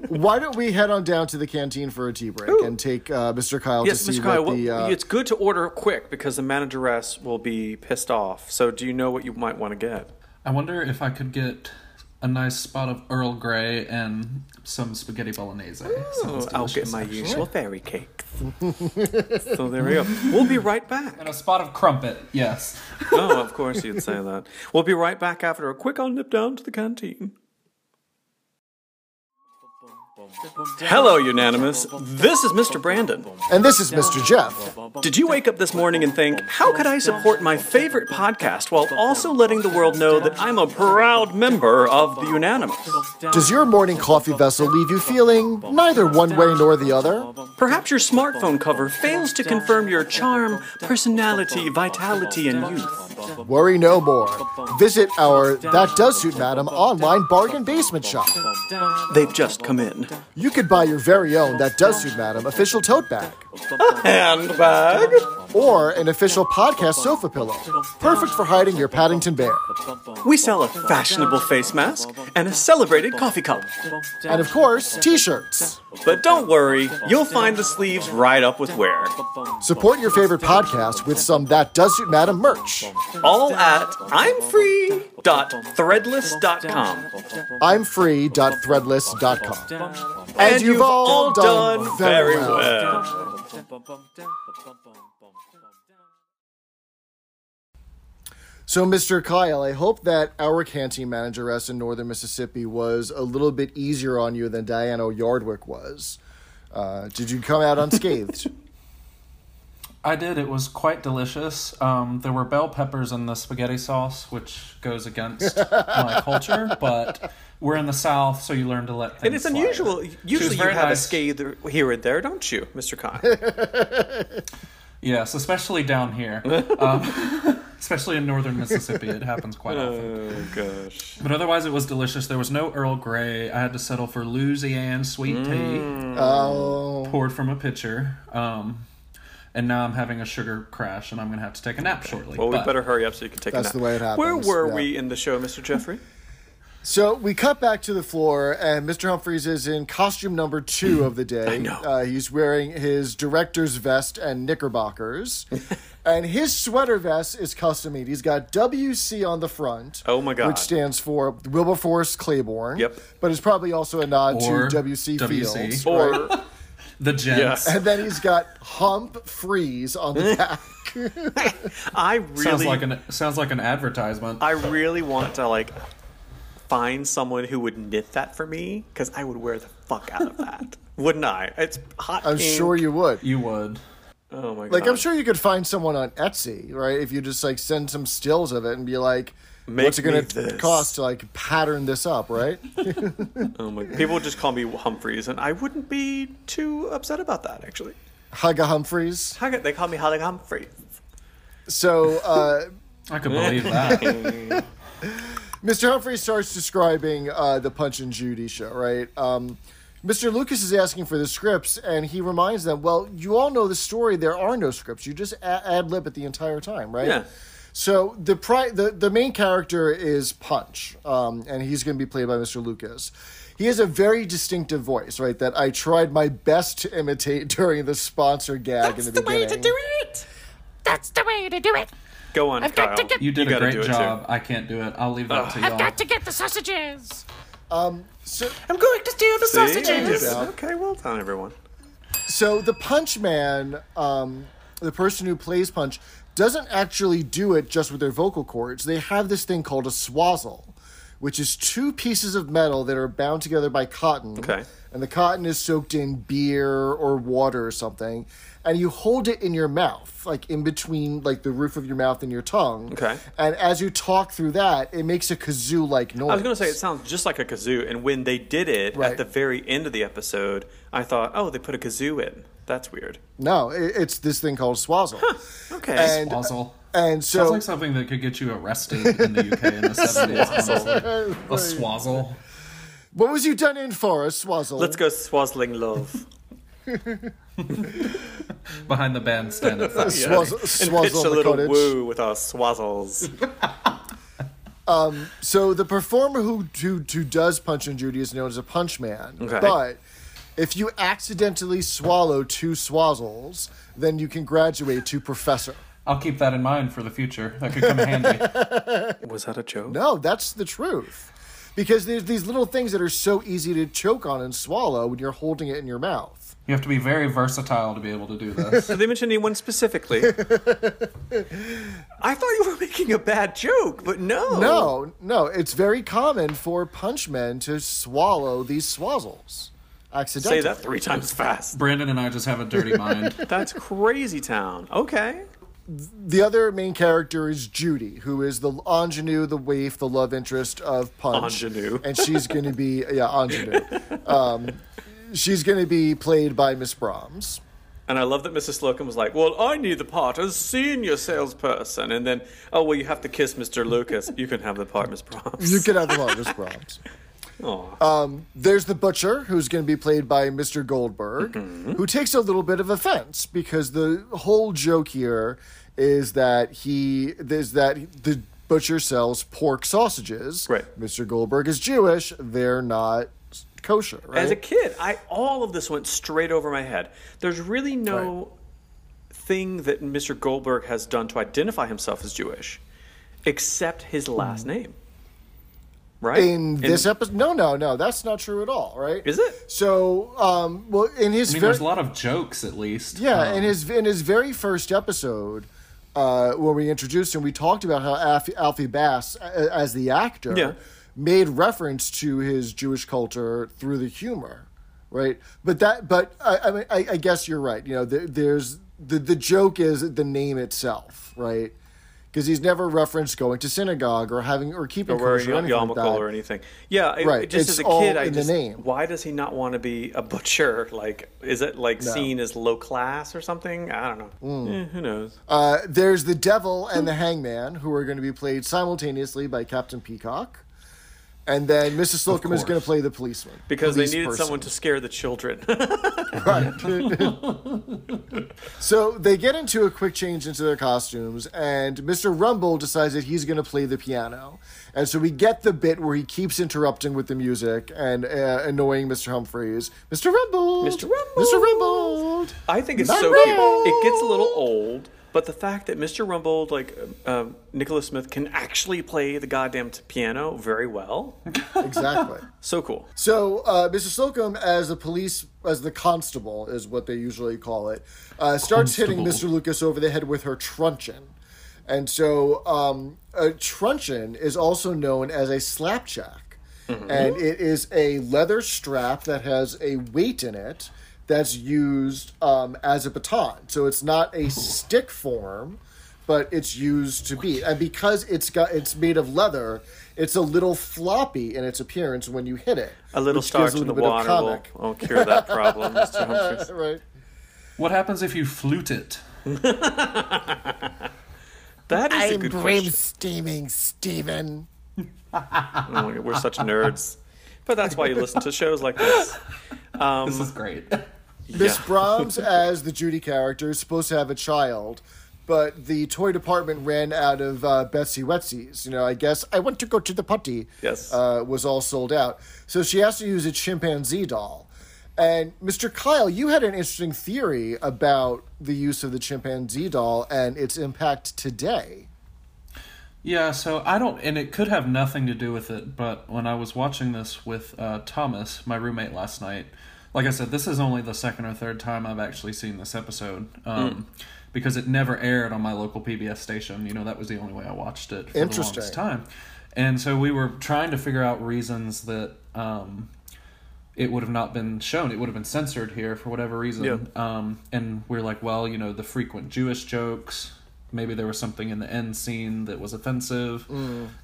Why don't we head on down to the canteen for a tea break and take uh, Mr. Kyle Yes, to see Mr. Kyle. what the. Uh, it's good to order quick because the manageress will be pissed off. So, do you know what you might want to get? I wonder if I could get a nice spot of Earl Grey and some spaghetti bolognese. Sounds I'll get my actually. usual fairy cakes. so there we go. We'll be right back. And a spot of crumpet, yes. oh, of course you'd say that. We'll be right back after a quick on nip down to the canteen. Hello, Unanimous. This is Mr. Brandon. and this is Mr. Jeff. Did you wake up this morning and think, how could I support my favorite podcast while also letting the world know that I'm a proud member of the Unanimous? Does your morning coffee vessel leave you feeling neither one way nor the other? Perhaps your smartphone cover fails to confirm your charm, personality, vitality, and youth. Worry no more. Visit our That Does Suit Madam online bargain basement shop. They've just come in. You could buy your very own That Does Suit Madam official tote bag Handbag? Or an official podcast sofa pillow, perfect for hiding your Paddington Bear. We sell a fashionable face mask and a celebrated coffee cup. And of course, t-shirts. But don't worry, you'll find the sleeves right up with wear. Support your favorite podcast with some That Does Suit Madam merch. All at imfree.threadless.com. I'm free.threadless.com. And, you've all done very well. So, Mr. Kyle, I hope that our canteen manageress in northern Mississippi was a little bit easier on you than Diana Yardwick was. Uh, did you come out unscathed? I did. It was quite delicious. Um, there were bell peppers in the spaghetti sauce, which goes against my culture, but we're in the South, so you learn to let things And it's slide. unusual. Usually you very have a nice. scathe here and there, don't you, Mr. Kyle? Yes, especially down here. um, especially in northern Mississippi, it happens quite often. oh, gosh. But otherwise, it was delicious. There was no Earl Grey. I had to settle for Louisiana sweet Mm. tea Oh, poured from a pitcher. Um, and now I'm having a sugar crash, and I'm going to have to take a nap shortly. Well, we better hurry up so you can take That's a nap. the way it happens. Where were yeah. we in the show, Mr. Jeffrey? So we cut back to the floor, and Mr. Humphries is in costume number two of the day. I know. Uh, he's wearing his director's vest and knickerbockers, and his sweater vest is custom made. He's got WC on the front. Oh my God. Which stands for Wilberforce Claiborne. Yep. But it's probably also a nod Or to WC, WC. Fields. Or right? the gents. And then he's got Hump Freeze on the back. I really, Sounds like an sounds like an advertisement. I really want to like find someone who would knit that for me because I would wear the fuck out of that, wouldn't I? It's hot. I'm pink. sure you would. you would. Oh my god! Like I'm sure you could find someone on Etsy, right? If you just like send some stills of it and be like, Make "What's it me going this." to cost to like pattern this up?" Right? Oh my! People would just call me Humphries, and I wouldn't be too upset about that actually. Hugga Humphries. How could- They call me Holly Humphries. So uh, I could believe that. Mr. Humphries starts describing uh, the Punch and Judy show, right? Um, Mr. Lucas is asking for the scripts, and he reminds them, "Well, you all know the story. There are no scripts. You just ad lib it the entire time, right?" Yeah. So the pri- the the main character is Punch, um, and he's going to be played by Mr. Lucas. He has a very distinctive voice, right? That I tried my best to imitate during the sponsor gag That's in the, the way to do it. That's the way to do it. Go on, I've Kyle. got to get- You did a great do too. job. I can't do it. I'll leave that to y'all. I've got to get the sausages. So, I'm going to steal the See? sausages. Okay, well done, everyone. so the Punch Man, um, the person who plays Punch, doesn't actually do it just with their vocal cords. They have this thing called a swazzle, which is two pieces of metal that are bound together by cotton. Okay. And the cotton is soaked in beer or water or something, and you hold it in your mouth, like in between, like the roof of your mouth and your tongue. Okay. And as you talk through that, it makes a kazoo-like noise. I was going to say it sounds just like a kazoo, and when they did it Right. at the very end of the episode, I thought, oh, they put a kazoo in. That's weird. no, it, it's this thing called swazzle. Okay. And Swazzle. and so Sounds like something that could get you arrested in the UK in the 70s. A swazzle. What was you done in for, a swazzle? Let's go swazzling love. Behind the bandstand at first. Swazzle, and pitch a the little cottage. woo with our swazzles. Um, so the performer who, who who does Punch and Judy is known as a punch man. Okay. But if you accidentally swallow two swazzles, then you can graduate to professor. I'll keep that in mind for the future. That could come handy. Was that a joke? No, that's the truth. Because there's these little things that are so easy to choke on and swallow when you're holding it in your mouth. You have to be very versatile to be able to do this. Did they mention anyone specifically? I thought you were making a bad joke, but no. No, no, it's very common for punch men to swallow these swazzles. accidentally. Say that three times fast. Brandon and I just have a dirty mind. That's crazy town. Okay. The other main character is Judy, who is the ingenue, the waif, the love interest of Punch. Ingenue. and she's going to be yeah ingenue. Um, she's going to be played by Miss Brahms. And I love that Mrs. Slocum was like, "Well, I need the part as senior salesperson," and then, "Oh, well, you have to kiss Mr. Lucas. You can have the part, Miss Brahms." You can have the part, Miss Brahms. Aw. Um, there's the butcher, who's going to be played by Mr. Goldberg, mm-hmm. who takes a little bit of offense because the whole joke here is that he is that the butcher sells pork sausages. Right. Mr. Goldberg is Jewish; they're not kosher. Right? As a kid, I all of this went straight over my head. There's really no thing that Mr. Goldberg has done to identify himself as Jewish, except his last hmm. name. Right? in this episode, no, no, no, that's not true at all. Right? Is it? So, um, well, in his I mean, very there's a lot of jokes, at least. Yeah, Um, in his in his very first episode, uh, when we introduced him, we talked about how Alfie, Alfie Bass, a- as the actor, Yeah. made reference to his Jewish culture through the humor, right? But that, but I, I mean, I, I guess you're right. You know, there, there's the the joke is the name itself, right? Because he's never referenced going to synagogue or having or keeping or wearing kosher or a anything like that. or anything. Yeah, it, Right, just it's as a all kid, I just name. why does he not want to be a butcher? Like, is it like seen as low class or something? I don't know. Mm. Eh, who knows? Uh, there's the devil and the hangman, who are going to be played simultaneously by Captain Peacock. And then Mrs. Slocum is going to play the policeman. Because they police needed person. someone to scare the children. Right. so they get into a quick change into their costumes, and Mr. Rumbold decides that he's going to play the piano. And so we get the bit where he keeps interrupting with the music and uh, annoying Mr. Humphries. Mr. Rumbold! Mr. Rumbold! Mr. Rumbold! I think it's Not so really. cute. It gets a little old, but the fact that Mr. Rumbold, like uh, Nicholas Smith, can actually play the goddamn piano very well, Exactly. so cool. So, uh, Mr. Slocum, as the police, as the constable, is what they usually call it, uh, starts hitting Mr. Lucas over the head with her truncheon. And so, um, a truncheon is also known as a slapjack. And it is a leather strap that has a weight in it that's used um, as a baton. So it's not a stick form, but it's used to beat. And because it's got it's made of leather, it's a little floppy in its appearance when you hit it. A little which gives starch in the little bit of water will, comic. will cure that problem, Mr. Humphries. right. What happens if you flute it? That is a good question. steaming, Steven. Oh my God, we're such nerds. But that's why you listen to shows like this. this is great. Miss Yeah. Brahms, as the Judy character, is supposed to have a child, but the toy department ran out of uh, Betsy Wetsies. You know, I guess I want to go to the putty. Yes. uh, was all sold out, so she has to use a chimpanzee doll. And Mr. Kyle, you had an interesting theory about the use of the chimpanzee doll and its impact today. Yeah, so I don't, and it could have nothing to do with it, but when I was watching this with uh, Thomas, my roommate last night, like I said, this is only the second or third time I've actually seen this episode um, because it never aired on my local PBS station. You know, that was the only way I watched it for the longest time. And so we were trying to figure out reasons that um, it would have not been shown. It would have been censored here for whatever reason. Yeah. Um, and we're like, well, you know, the frequent Jewish jokes. Maybe there was something in the end scene that was offensive.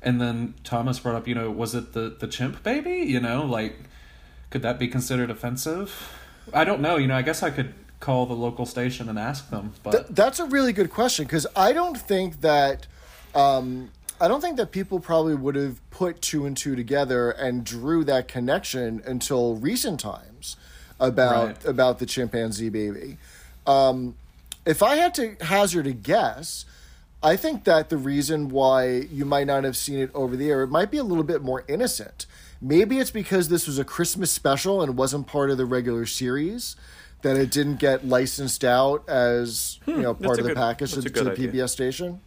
And then Thomas brought up, you know, was it the the chimp baby? You know, like could that be considered offensive? I don't know. You know, I guess I could call the local station and ask them. But Th- that's a really good question because I don't think that um, I don't think that people probably would have put two and two together and drew that connection until recent times about Right. about the chimpanzee baby. Um, if I had to hazard a guess, I think that the reason why you might not have seen it over the air, it might be a little bit more innocent. Maybe it's because this was a Christmas special and wasn't part of the regular series that it didn't get licensed out as you know part of the good- package to, to the good idea. PBS station.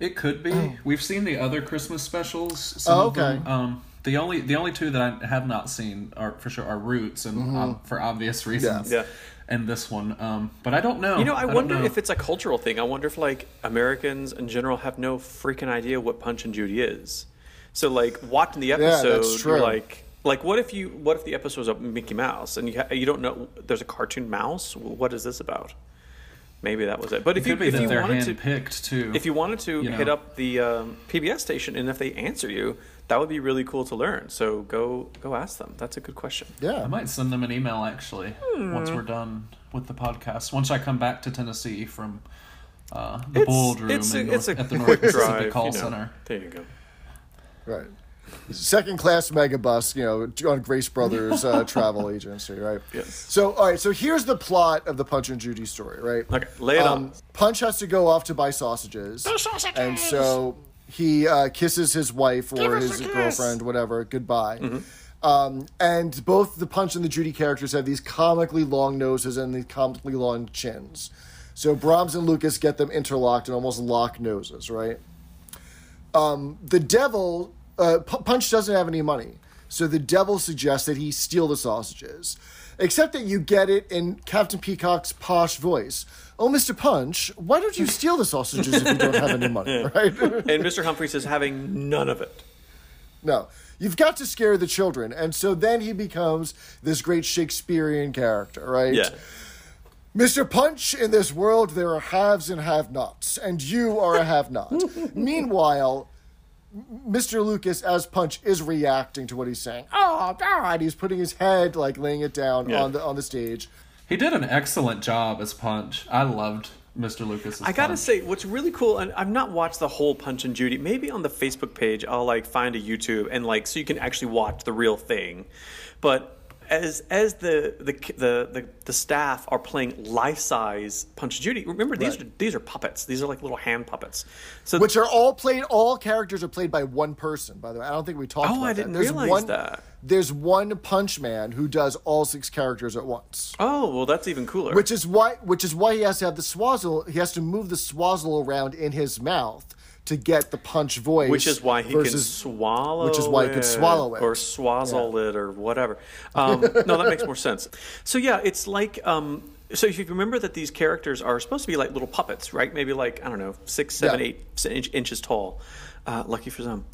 It could be. We've seen the other Christmas specials. Some Oh, of them. okay. Um, the only the only two that I have not seen are for sure are Roots and um, for obvious reasons. Yeah. And this one, um, but I don't know. You know, I, don't wonder know. if it's a cultural thing. I wonder if like Americans in general have no freaking idea what Punch and Judy is. So like watching the that's episode, true. you're like, Like, what if you what if the episode was a Mickey Mouse and you ha- you don't know there's a cartoon mouse? What is this about? Maybe that was it. But if It you if you wanted to handpicked too. if you wanted to you hit up the um, PBS station and if they answer you, that would be really cool to learn. So go go ask them. That's a good question. Yeah. I might send them an email actually once we're done with the podcast. Once I come back to Tennessee from uh, the boardroom it's a, in it's a North, at the North Pacific Mississippi drive. Call you know. Center. There you go. Right. Second class megabus, you know, on Grace Brothers uh, travel agency, right? Yes. So, all right. So here's the plot of the Punch and Judy story, right? Okay, lay it Um, on. Punch has to go off to buy sausages, sausages. and so he uh, kisses his wife or his girlfriend, whatever, goodbye. Mm-hmm. Um, and both the Punch and the Judy characters have these comically long noses and these comically long chins. So Brahms and Lucas get them interlocked and almost lock noses, right? Um, the devil, uh, P- Punch doesn't have any money, so the devil suggests that he steal the sausages. Except that you get it in Captain Peacock's posh voice. Oh, Mr. Punch, why don't you steal the sausages if you don't have any money, right? And Mr. Humphries is having none of it. No. You've got to scare the children. And so then he becomes this great Shakespearean character, right? Yeah. Mr. Punch, in this world there are haves and have nots, and you are a have not. Meanwhile, Mr. Lucas, as Punch, is reacting to what he's saying. Oh, God. He's putting his head, like laying it down Yeah. on the on the stage. He did an excellent job as Punch. I loved Mr. Lucas. I gotta Punch. say, what's really cool, and I've not watched the whole Punch and Judy. Maybe on the Facebook page, I'll like find a YouTube and like so you can actually watch the real thing. But as as the the the the, the staff are playing life size Punch Judy, remember these Right. are these are puppets. These are like little hand puppets. So Which are all played, all characters are played by one person, by the way. I don't think we talked Oh, about I that. didn't There's realize one, that. There's one Punch Man who does all six characters at once. oh well, that's even cooler. Which is why which is why he has to have the swazzle he has to move the swazzle around in his mouth to get the punch voice. which is why he can swallow which is why he it can swallow it. or swazzle it or whatever um, no that makes more sense so yeah it's like um, so if you remember that these characters are supposed to be like little puppets right maybe like i don't know six seven Yeah. eight inch, inches tall uh, lucky for them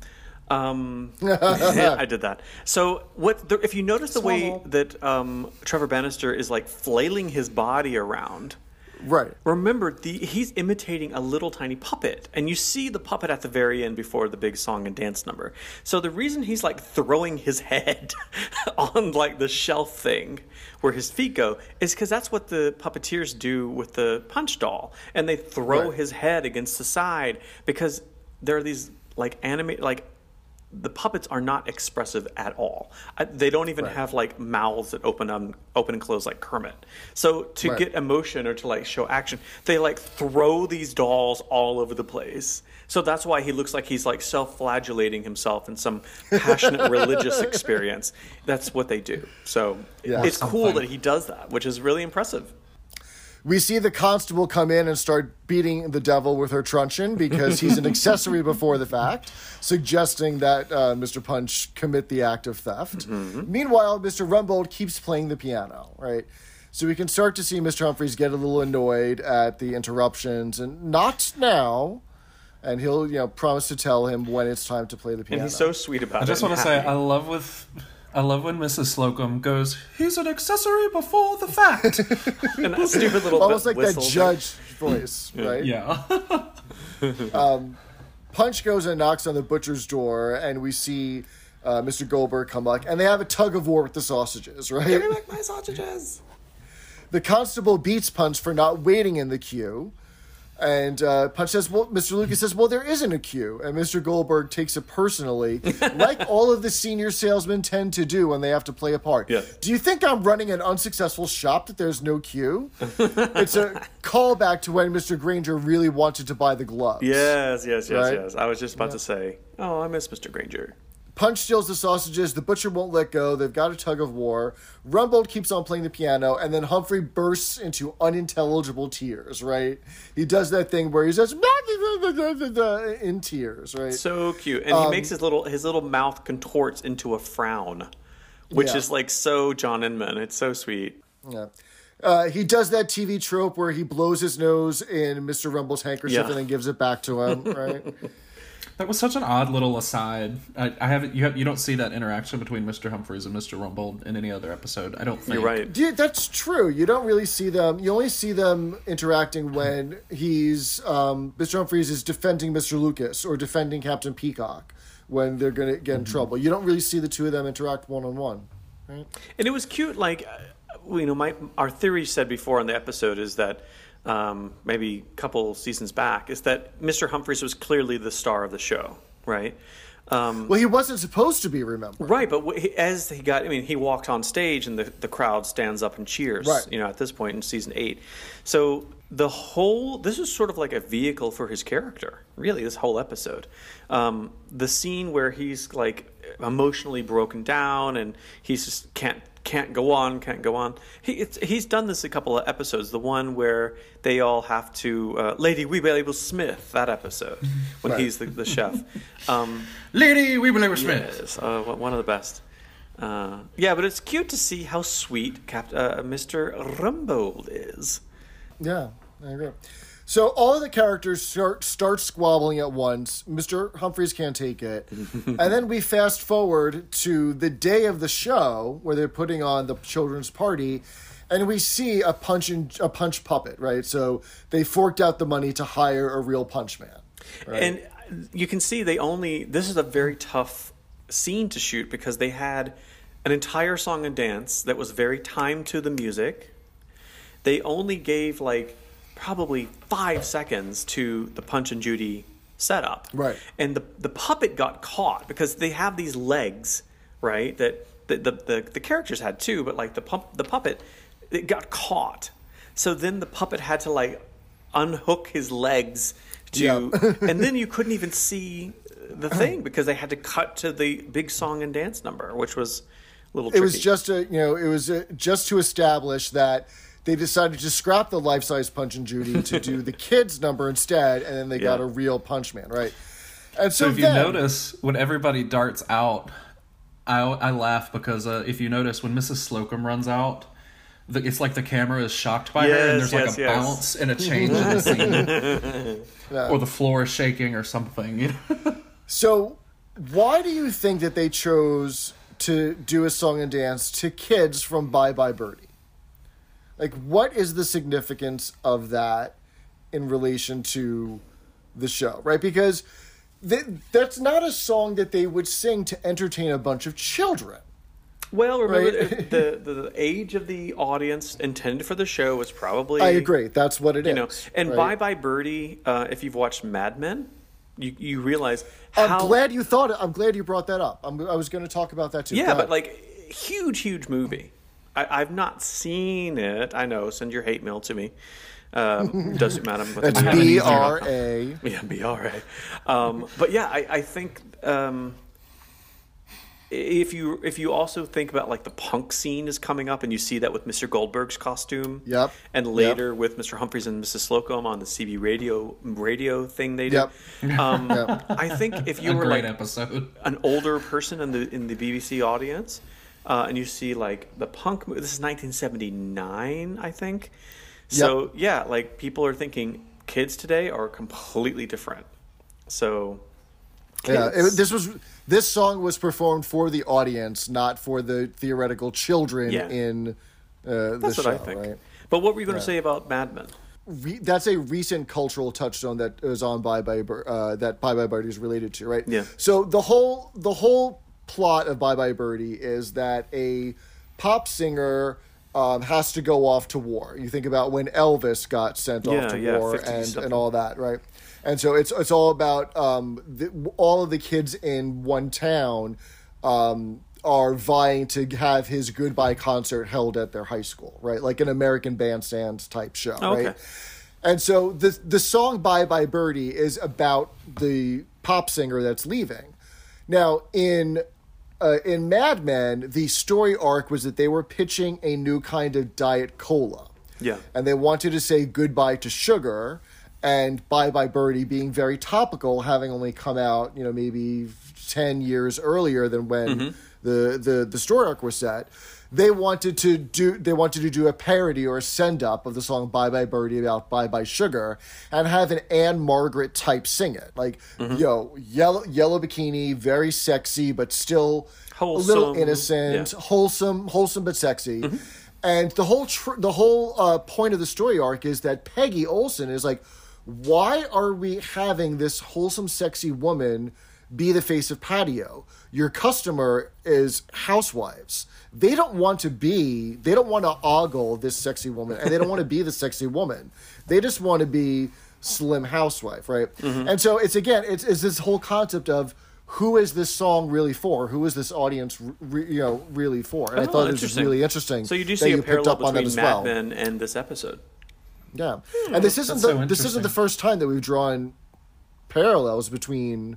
um, yeah, I did that. So, what the, if you notice the way that um, Trevor Bannister is like flailing his body around? Right. Remember, the, he's imitating a little tiny puppet, and you see the puppet at the very end before the big song and dance number. So the reason he's like throwing his head on like the shelf thing where his feet go is because that's what the puppeteers do with the punch doll, and they throw Right. his head against the side because there are these like animate like the puppets are not expressive at all. I, they don't even have like mouths that open um, open and close like Kermit. So to Right. get emotion or to like show action, they like throw these dolls all over the place. So that's why he looks like he's like self-flagellating himself in some passionate religious experience. That's what they do. So Yeah. it's cool that he does that, which is really impressive. We see the constable come in and start beating the devil with her truncheon because he's an accessory before the fact, suggesting that uh, Mr. Punch commit the act of theft. Meanwhile, Mr. Rumbold keeps playing the piano, right? So we can start to see Mr. Humphries get a little annoyed at the interruptions and not now. And he'll, you know, promise to tell him when it's time to play the piano. And piano. he's so sweet about I it. I just want to say. I love with. I love when Mrs. Slocum goes, he's an accessory before the fact. and that stupid little almost like that whistle thing. judge voice, right? yeah. Punch goes and knocks on the butcher's door, and we see uh, Mr. Goldberg come up, and they have a tug of war with the sausages, right? Give me back my sausages. The constable beats Punch for not waiting in the queue, and uh, Punch says, "Well, Mr. Lucas says, well, there isn't a queue," and Mr. Goldberg takes it personally, like all of the senior salesmen tend to do when they have to play a part. Yeah. Do you think I'm running an unsuccessful shop that there's no queue? it's a callback to when Mr. Grainger really wanted to buy the gloves. Yes, yes, yes, Right? yes. I was just about to say, oh, I miss Mr. Grainger. Punch steals the sausages. The butcher won't let go. They've got a tug of war. Rumbold keeps on playing the piano, and then Humphrey bursts into unintelligible tears. Right? He does that thing where he says in tears. Right? So cute, and Um, he makes his little his little mouth contorts into a frown, which Yeah. is like so John Inman. It's so sweet. Yeah. Uh, he does that TV trope where he blows his nose in Mr. Rumbold's handkerchief Yeah. and then gives it back to him. Right? That was such an odd little aside. I, I haven't you have, you don't see that interaction between Mr. Humphries and Mr. Rumbold in any other episode. I don't think. You're right. Yeah, that's true. You don't really see them. You only see them interacting when he's um, Mr. Humphries is defending Mr. Lucas or defending Captain Peacock when they're going to get in trouble. You don't really see the two of them interact one on one. Right? And it was cute. Like, uh, you know, my our theory said before on the episode is that um, maybe a couple seasons back is that Mr. Humphries was clearly the star of the show, right? Um, Well, he wasn't supposed to be remembered. Right, but as he got, I mean, he walked on stage and the, the crowd stands up and cheers. Right. You know, at this point in season eight, so the whole this is sort of like a vehicle for his character. Really, this whole episode, um, the scene where he's like emotionally broken down and he's just can't can't go on, can't go on. He it's, he's done this a couple of episodes. The one where they all have to, uh, Lady Weeble Smith, that episode when Right. he's the, the chef. Um, Lady Weeblewer Smith. Yes, uh, one one of the best. Uh, yeah, but it's cute to see how sweet Cap- uh, Mr. Rumbold is. Yeah, I agree. So all of the characters start start squabbling at once. Mr. Humphries can't take it, and then we fast forward to the day of the show where they're putting on the children's party, and we see a punch and a punch puppet. Right, so they forked out the money to hire a real punch man. And you can see they only, this is a very tough scene to shoot because they had an entire song and dance that was very timed to the music. They only gave like probably five seconds to the Punch and Judy setup. Right. And the, the puppet got caught because they have these legs, right? That the, the, the, the characters had too, but like the, pump, the puppet, it got caught. So then the puppet had to like unhook his legs to, Yeah. and then you couldn't even see the uh-huh. thing because they had to cut to the big song and dance number, which was a little It tricky. was just a you know it was a, just to establish that they decided to scrap the life size Punch and Judy to do the kids number instead, and then they got a real Punch Man, right? And so, So if you notice when everybody darts out, I I laugh because uh, if you notice when Mrs. Slocum runs out, the, it's like the camera is shocked by her and Yes, there's like a yes. bounce and a change in the scene, or the floor is shaking or something. You know? So, why do you think that they chose to do a song and dance to kids from Bye Bye Birdie? Like, what is the significance of that in relation to the show, right? Because th- that's not a song that they would sing to entertain a bunch of children. Well, remember Right. the, the the age of the audience intended for the show was probably I agree. That's what it is. You know, and right? Bye Bye Birdie. Uh, if you've watched Mad Men, you you realize I'm glad you thought it. I'm glad you brought that up. I'm, I was going to talk about that too. yeah, but like huge huge movie. I, I've not seen it. I know. Send your hate mail to me. Um, doesn't matter. with that's an M. B R A. Yeah, BRA. Um, but yeah, I, I think um, if you if you also think about like the punk scene is coming up, and you see that with Mr. Goldberg's costume, Yep. and later with Mr. Humphries and Mrs. Slocum on the CB radio radio thing they did. Yep. Um, Yep. I think if you a were great like episode. an older person in the in the BBC audience, uh, and you see like the punk. mo- This is 1979, I think. So yeah, like people are thinking kids today are completely different. So Yeah, it, this was this song was performed for the audience, not for the theoretical children Yeah. in uh, the that's show. what I think. Right? But what were you going to say about Mad Men? Re- that's a recent cultural touchstone that is on Bye Bye Bir- uh, that Bye Bye Birdie is related to, right? Yeah. So the whole the whole plot of Bye Bye Birdie is that a pop singer. Um, has to go off to war. You think about when Elvis got sent Yeah, off to yeah, war and, something. and all that, right? And so it's it's all about um, the, all of the kids in one town um, are vying to have his goodbye concert held at their high school, right? Like an American Bandstand type show, Oh, okay. right? And so the the song "Bye Bye Birdie" is about the pop singer that's leaving. Now in uh, in Mad Men, the story arc was that they were pitching a new kind of diet cola. Yeah. And they wanted to say goodbye to sugar, and Bye Bye Birdie being very topical, having only come out, you know, maybe 10 years earlier than when the, the, the story arc was set. They wanted to do they wanted to do a parody or a send up of the song Bye Bye Birdie about Bye Bye Sugar and have an Ann-Margret type sing it. Like, yo, yellow yellow bikini, very sexy, but still a little innocent, yeah. wholesome, wholesome but sexy. Mm-hmm. And the whole tr- the whole uh, point of the story arc is that Peggy Olson is like, why are we having this wholesome, sexy woman be the face of patio? Your customer is housewives. They don't want to be. They don't want to ogle this sexy woman, and they don't want to be the sexy woman. They just want to be slim housewife, right? Mm-hmm. And so it's again, it's, it's this whole concept of who is this song really for? Who is this audience, re, you know, really for? And I Oh, thought it was interesting. really interesting. So you do see a picked parallel up on that between as Mad well. Men and this episode. Yeah, and this isn't the so this isn't the first time that we've drawn parallels between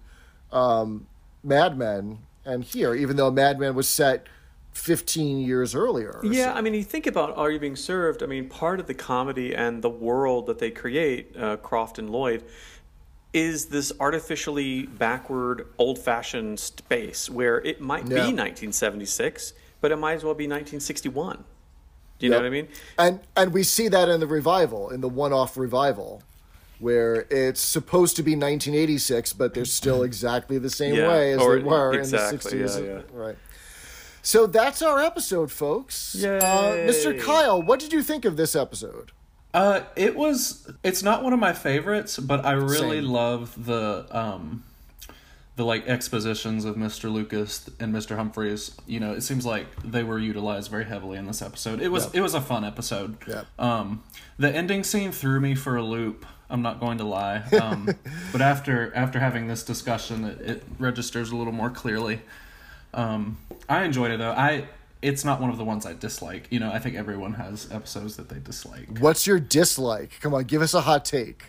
um, Mad Men and here, even though Mad Men was set fifteen years earlier. Yeah, so. I mean, you think about Are You Being Served? I mean, part of the comedy and the world that they create, uh, Croft and Lloyd, is this artificially backward, old fashioned space where it might Yeah. be 1976, but it might as well be 1961. Do you know what I mean? and and we see that in the revival, in the one-off revival, where it's supposed to be 1986, but they're still exactly the same Yeah, way as or- they were exactly, in the 60s. yeah, yeah. Right. So that's our episode, folks. Uh, Mr. Kyle, what did you think of this episode? Uh, it was. It's not one of my favorites, but I really Same. love the um, the like expositions of Mr. Lucas and Mr. Humphries. You know, it seems like they were utilized very heavily in this episode. It was Yep. it was a fun episode. Yep. Um, the ending scene threw me for a loop. I'm not going to lie. Um, but after after having this discussion, it, it registers a little more clearly. Um, I enjoyed it though. I it's not one of the ones I dislike. You know, I think everyone has episodes that they dislike. What's your dislike? Come on, give us a hot take.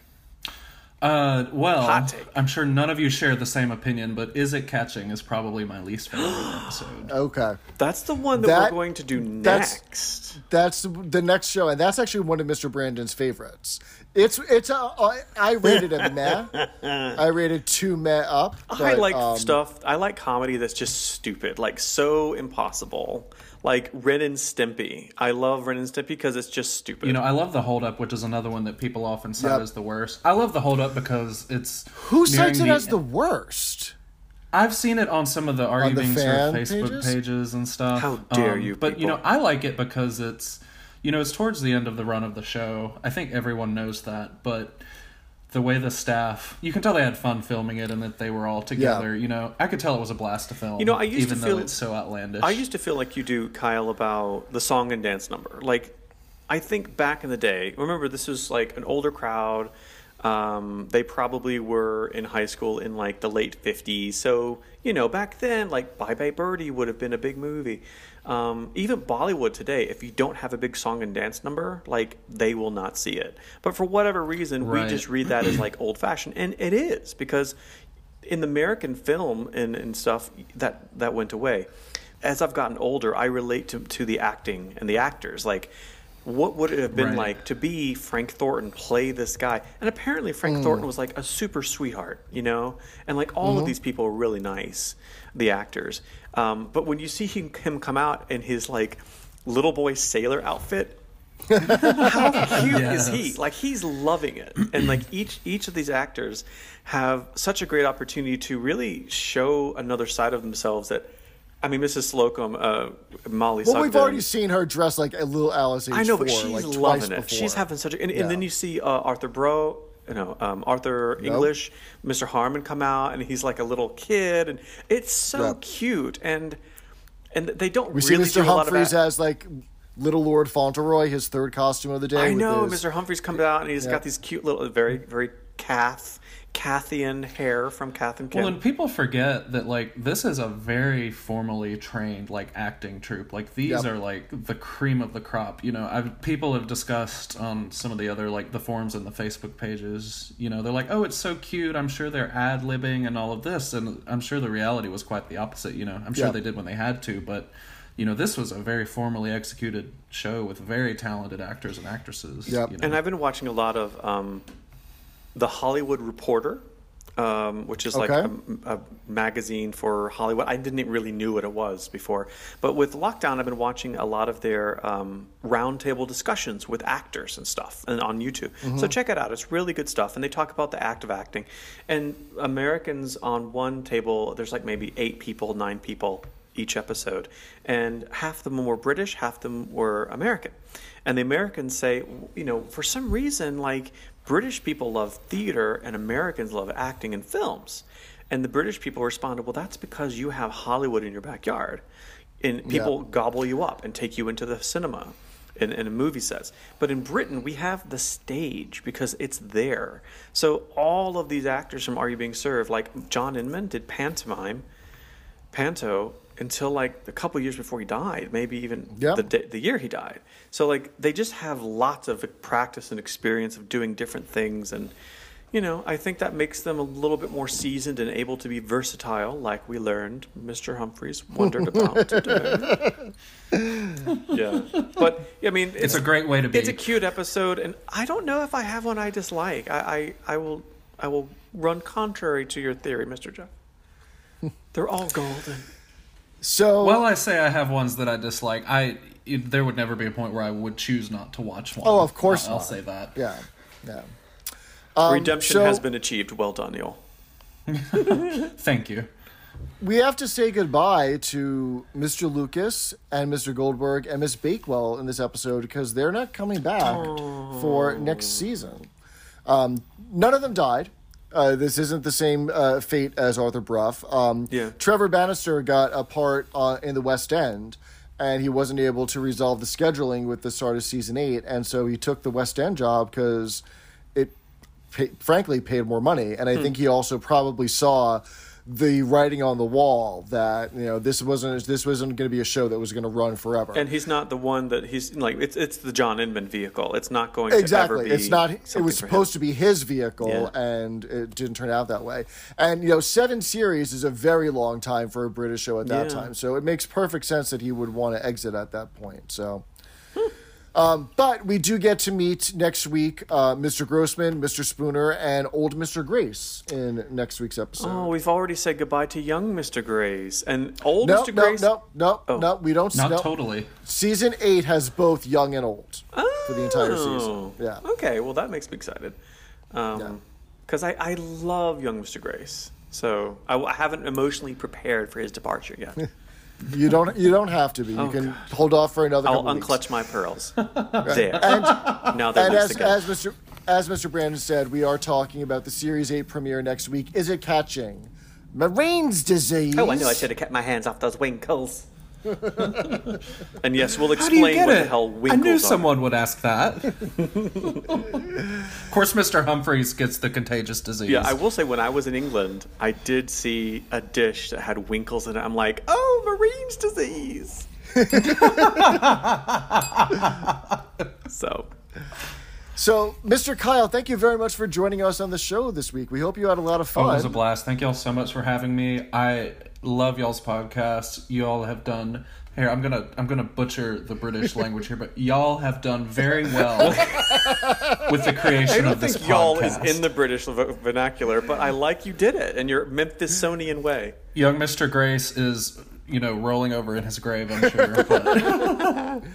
Uh, well, Hot take. I'm sure none of you share the same opinion, but is it catching is probably my least favorite episode. Okay. That's the one that, That- we're going to do that's- next. That's the next show, and that's actually one of Mr. Brandon's favorites. It's it's a, I- I rated it meh. I rated two meh up. I like um, stuff. I like comedy that's just stupid, like so impossible. Like Ren and Stimpy. I love Ren and Stimpy because it's just stupid. You know, I love the Hold Up, which is another one that people often cite Yep. as the worst. I love the Hold Up because it's Who nearing cites it as the worst? I've seen it on some of the Are On You Being fan Facebook pages? pages? and stuff. How dare Um, you But you know. I like it because it's you know it's towards the end of the run of the show. I think everyone knows that, but the way the staff, you can tell they had fun filming it and that they were all together. You know, I could tell it was a blast to film. You know, I used to feel- though it's so outlandish. I used to feel like you do, Kyle, about the song and dance number. Like, I think back in the day, remember this was like an older crowd. Um, they probably were in high school in like the late 50s. So, you know, back then, like Bye Bye Birdie would have been a big movie. Um, even Bollywood today, if you don't have a big song and dance number, like they will not see it. But for whatever reason, we just read that as like old fashioned. And it is because in the American film and, and stuff that that went away. As I've gotten older, I relate to to the acting and the actors. Like, what would it have been Right. like to be Frank Thornton, play this guy? And apparently, Frank Thornton was like a super sweetheart, you know. And like all of these people were really nice, the actors. Um, but when you see him, him come out in his like little boy sailor outfit, how cute is he? Like he's loving it, and like each each of these actors have such a great opportunity to really show another side of themselves. That I mean, Mrs. Slocum, uh, Molly. Well, we've already seen her dressed like a little Alice I know, but four, she's like loving it. before. She's having such a. And, Yeah. and then you see uh, Arthur Bro, you know, um, Arthur English, Mr. Harman come out, and he's like a little kid, and it's so Yep. cute, and and they don't We see Mr. do a lot of Humphries as like Little Lord Fauntleroy, his third costume of the day. I know his- Mr. Humphries comes out and he's Yeah. got these cute little, very, very Cath, Cathian hair from Kath and Kim. Well, and people forget that like this is a very formally trained like acting troupe. Like these Yep. are like the cream of the crop. You know, I've people have discussed on some of the other like the forums and the Facebook pages. You know, they're like, oh, it's so cute. I'm sure they're ad libbing and all of this, and I'm sure the reality was quite the opposite. You know, I'm sure Yeah. they did when they had to, but. You know, this was a very formally executed show with very talented actors and actresses. Yep. you know. and I've been watching a lot of um, the Hollywood Reporter, um, which is like Okay. a, a magazine for Hollywood. I didn't really knew what it was before, but with lockdown, I've been watching a lot of their um, roundtable discussions with actors and stuff, and on YouTube. So check it out; it's really good stuff. And they talk about the act of acting. And Americans on one table, there's like maybe eight people, nine people each episode, and half of them were British, half of them were American. And the Americans say, you know, for some reason, like British people love theater and Americans love acting in films. And the British people responded, well, that's because you have Hollywood in your backyard. And people gobble you up and take you into the cinema and, and movie sets. But in Britain, we have the stage because it's there. So all of these actors from Are You Being Served, like John Inman did pantomime, panto until like a couple years before he died, maybe even Yeah. the day, the year he died. So like they just have lots of practice and experience of doing different things, and you know I think that makes them a little bit more seasoned and able to be versatile, like we learned Mr. Humphries wondered about today. yeah, but I mean It's a great way to be. It's a cute episode, and I don't know if I have one I dislike. I I, I will I will run contrary to your theory, Mr. Jeff. They're all golden. So Well, I say I have ones that I dislike. I it- there would never be a point where I would choose not to watch one. Oh, of course I'll not. say that. yeah, yeah. Um, Redemption so- has been achieved. Well done, Neil. Thank you. we have to say goodbye to Mr. Lucas and Mr. Goldberg and Miss Bakewell in this episode because they're not coming back for next season. Um, none of them died. Uh, this isn't the same uh, fate as Arthur Brough. Um, Yeah. Trevor Bannister got a part uh, in the West End, and he wasn't able to resolve the scheduling with the start of season eight, and so he took the West End job because it pay, frankly paid more money and i Hmm. think he also probably saw the writing on the wall that you know this wasn't this wasn't going to be a show that was going to run forever And he's not the one that he's like. It's it's the John Inman vehicle. It's not going to ever exactly be. it's not it was supposed to be his vehicle Yeah. and it didn't turn out that way and you know seven series is a very long time for a british show at that Yeah. time so it makes perfect sense that he would want to exit at that point so. Um, but we do get to meet next week uh, Mr. Grossman, Mr. Spooner, and old Mr. Grace in next week's episode. Oh, we've already said goodbye to young Mr. Grace and old no, Mr. no, Grace. no, no, Oh. no. We don't. Not no. totally. Season eight has both young and old for the entire Oh. season. Yeah. Okay, well that makes me excited. Um, because I, I love young Mr. Grace. So I, I haven't emotionally prepared for his departure yet. You don't. You don't have to be. You Oh, can hold off for another. I'll unclutch my pearls. there. And, now they're and as, as Mr. As Mr. Brandon said, we are talking about the series eight premiere next week. Is it catching? Marines disease. Oh, I knew I should have kept my hands off those winkles. and yes, we'll explain what it? the hell I winkles knew are. someone would ask that. of course, Mr. Humphries gets the contagious disease. Yeah, I will say when I was in England, I did see a dish that had winkles in it. I'm like, oh, Marine's disease. so, So, Mr. Kyle, thank you very much for joining us on the show this week. We hope you had a lot of Oh, fun. it was a blast. Thank y'all so much for having me. I love y'all's podcast. You all have done here. I'm gonna I'm gonna butcher the British language here, but y'all have done very well with the I creation don't of this think y'all podcast. is in the British vernacular, but I like you did it in your Memphisonian way. Young Mr. Grace is you know rolling over in his grave. I'm sure. But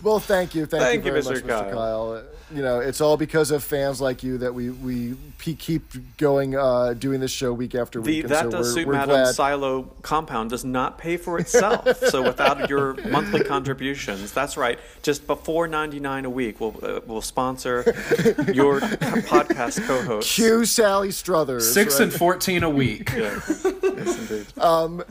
Well, thank you, thank, Thank you you, very Mr. much, Mr. Kyle. You know, it's all because of fans like you that we we keep going, uh, doing this show week after week. and That so Does we're- Suit we're Madam glad- Silo compound does not pay for itself. so without your monthly contributions, that's right, just before 99 a week, we'll, uh, we'll sponsor your podcast co-host. Cue Sally Struthers. six right? and fourteen a week. Yes. yes, indeed.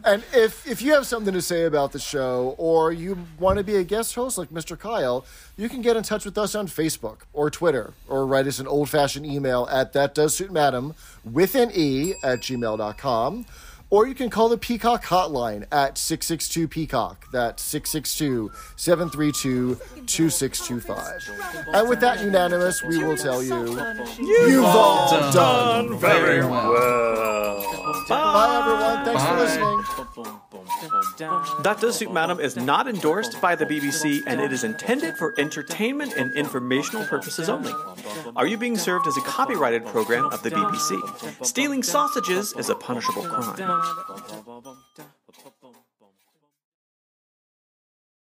And if if you have something to say about the show, or you want to be a guest host like Mr. Kyle, you can get in touch with us on Facebook or Twitter, or write us an old fashioned email at that does suit madam with an e at gmail.com. Or you can call the Peacock hotline at 662 Peacock. That's 662 732 2625. And with that unanimous, we will tell you you've all done done very very well. well. Well, Bye, everyone. Thanks for listening. That Does Suit Madam is not endorsed by the BBC and it is intended for entertainment and informational purposes only. Are You Being Served as a copyrighted program of the BBC. Stealing sausages is a punishable crime.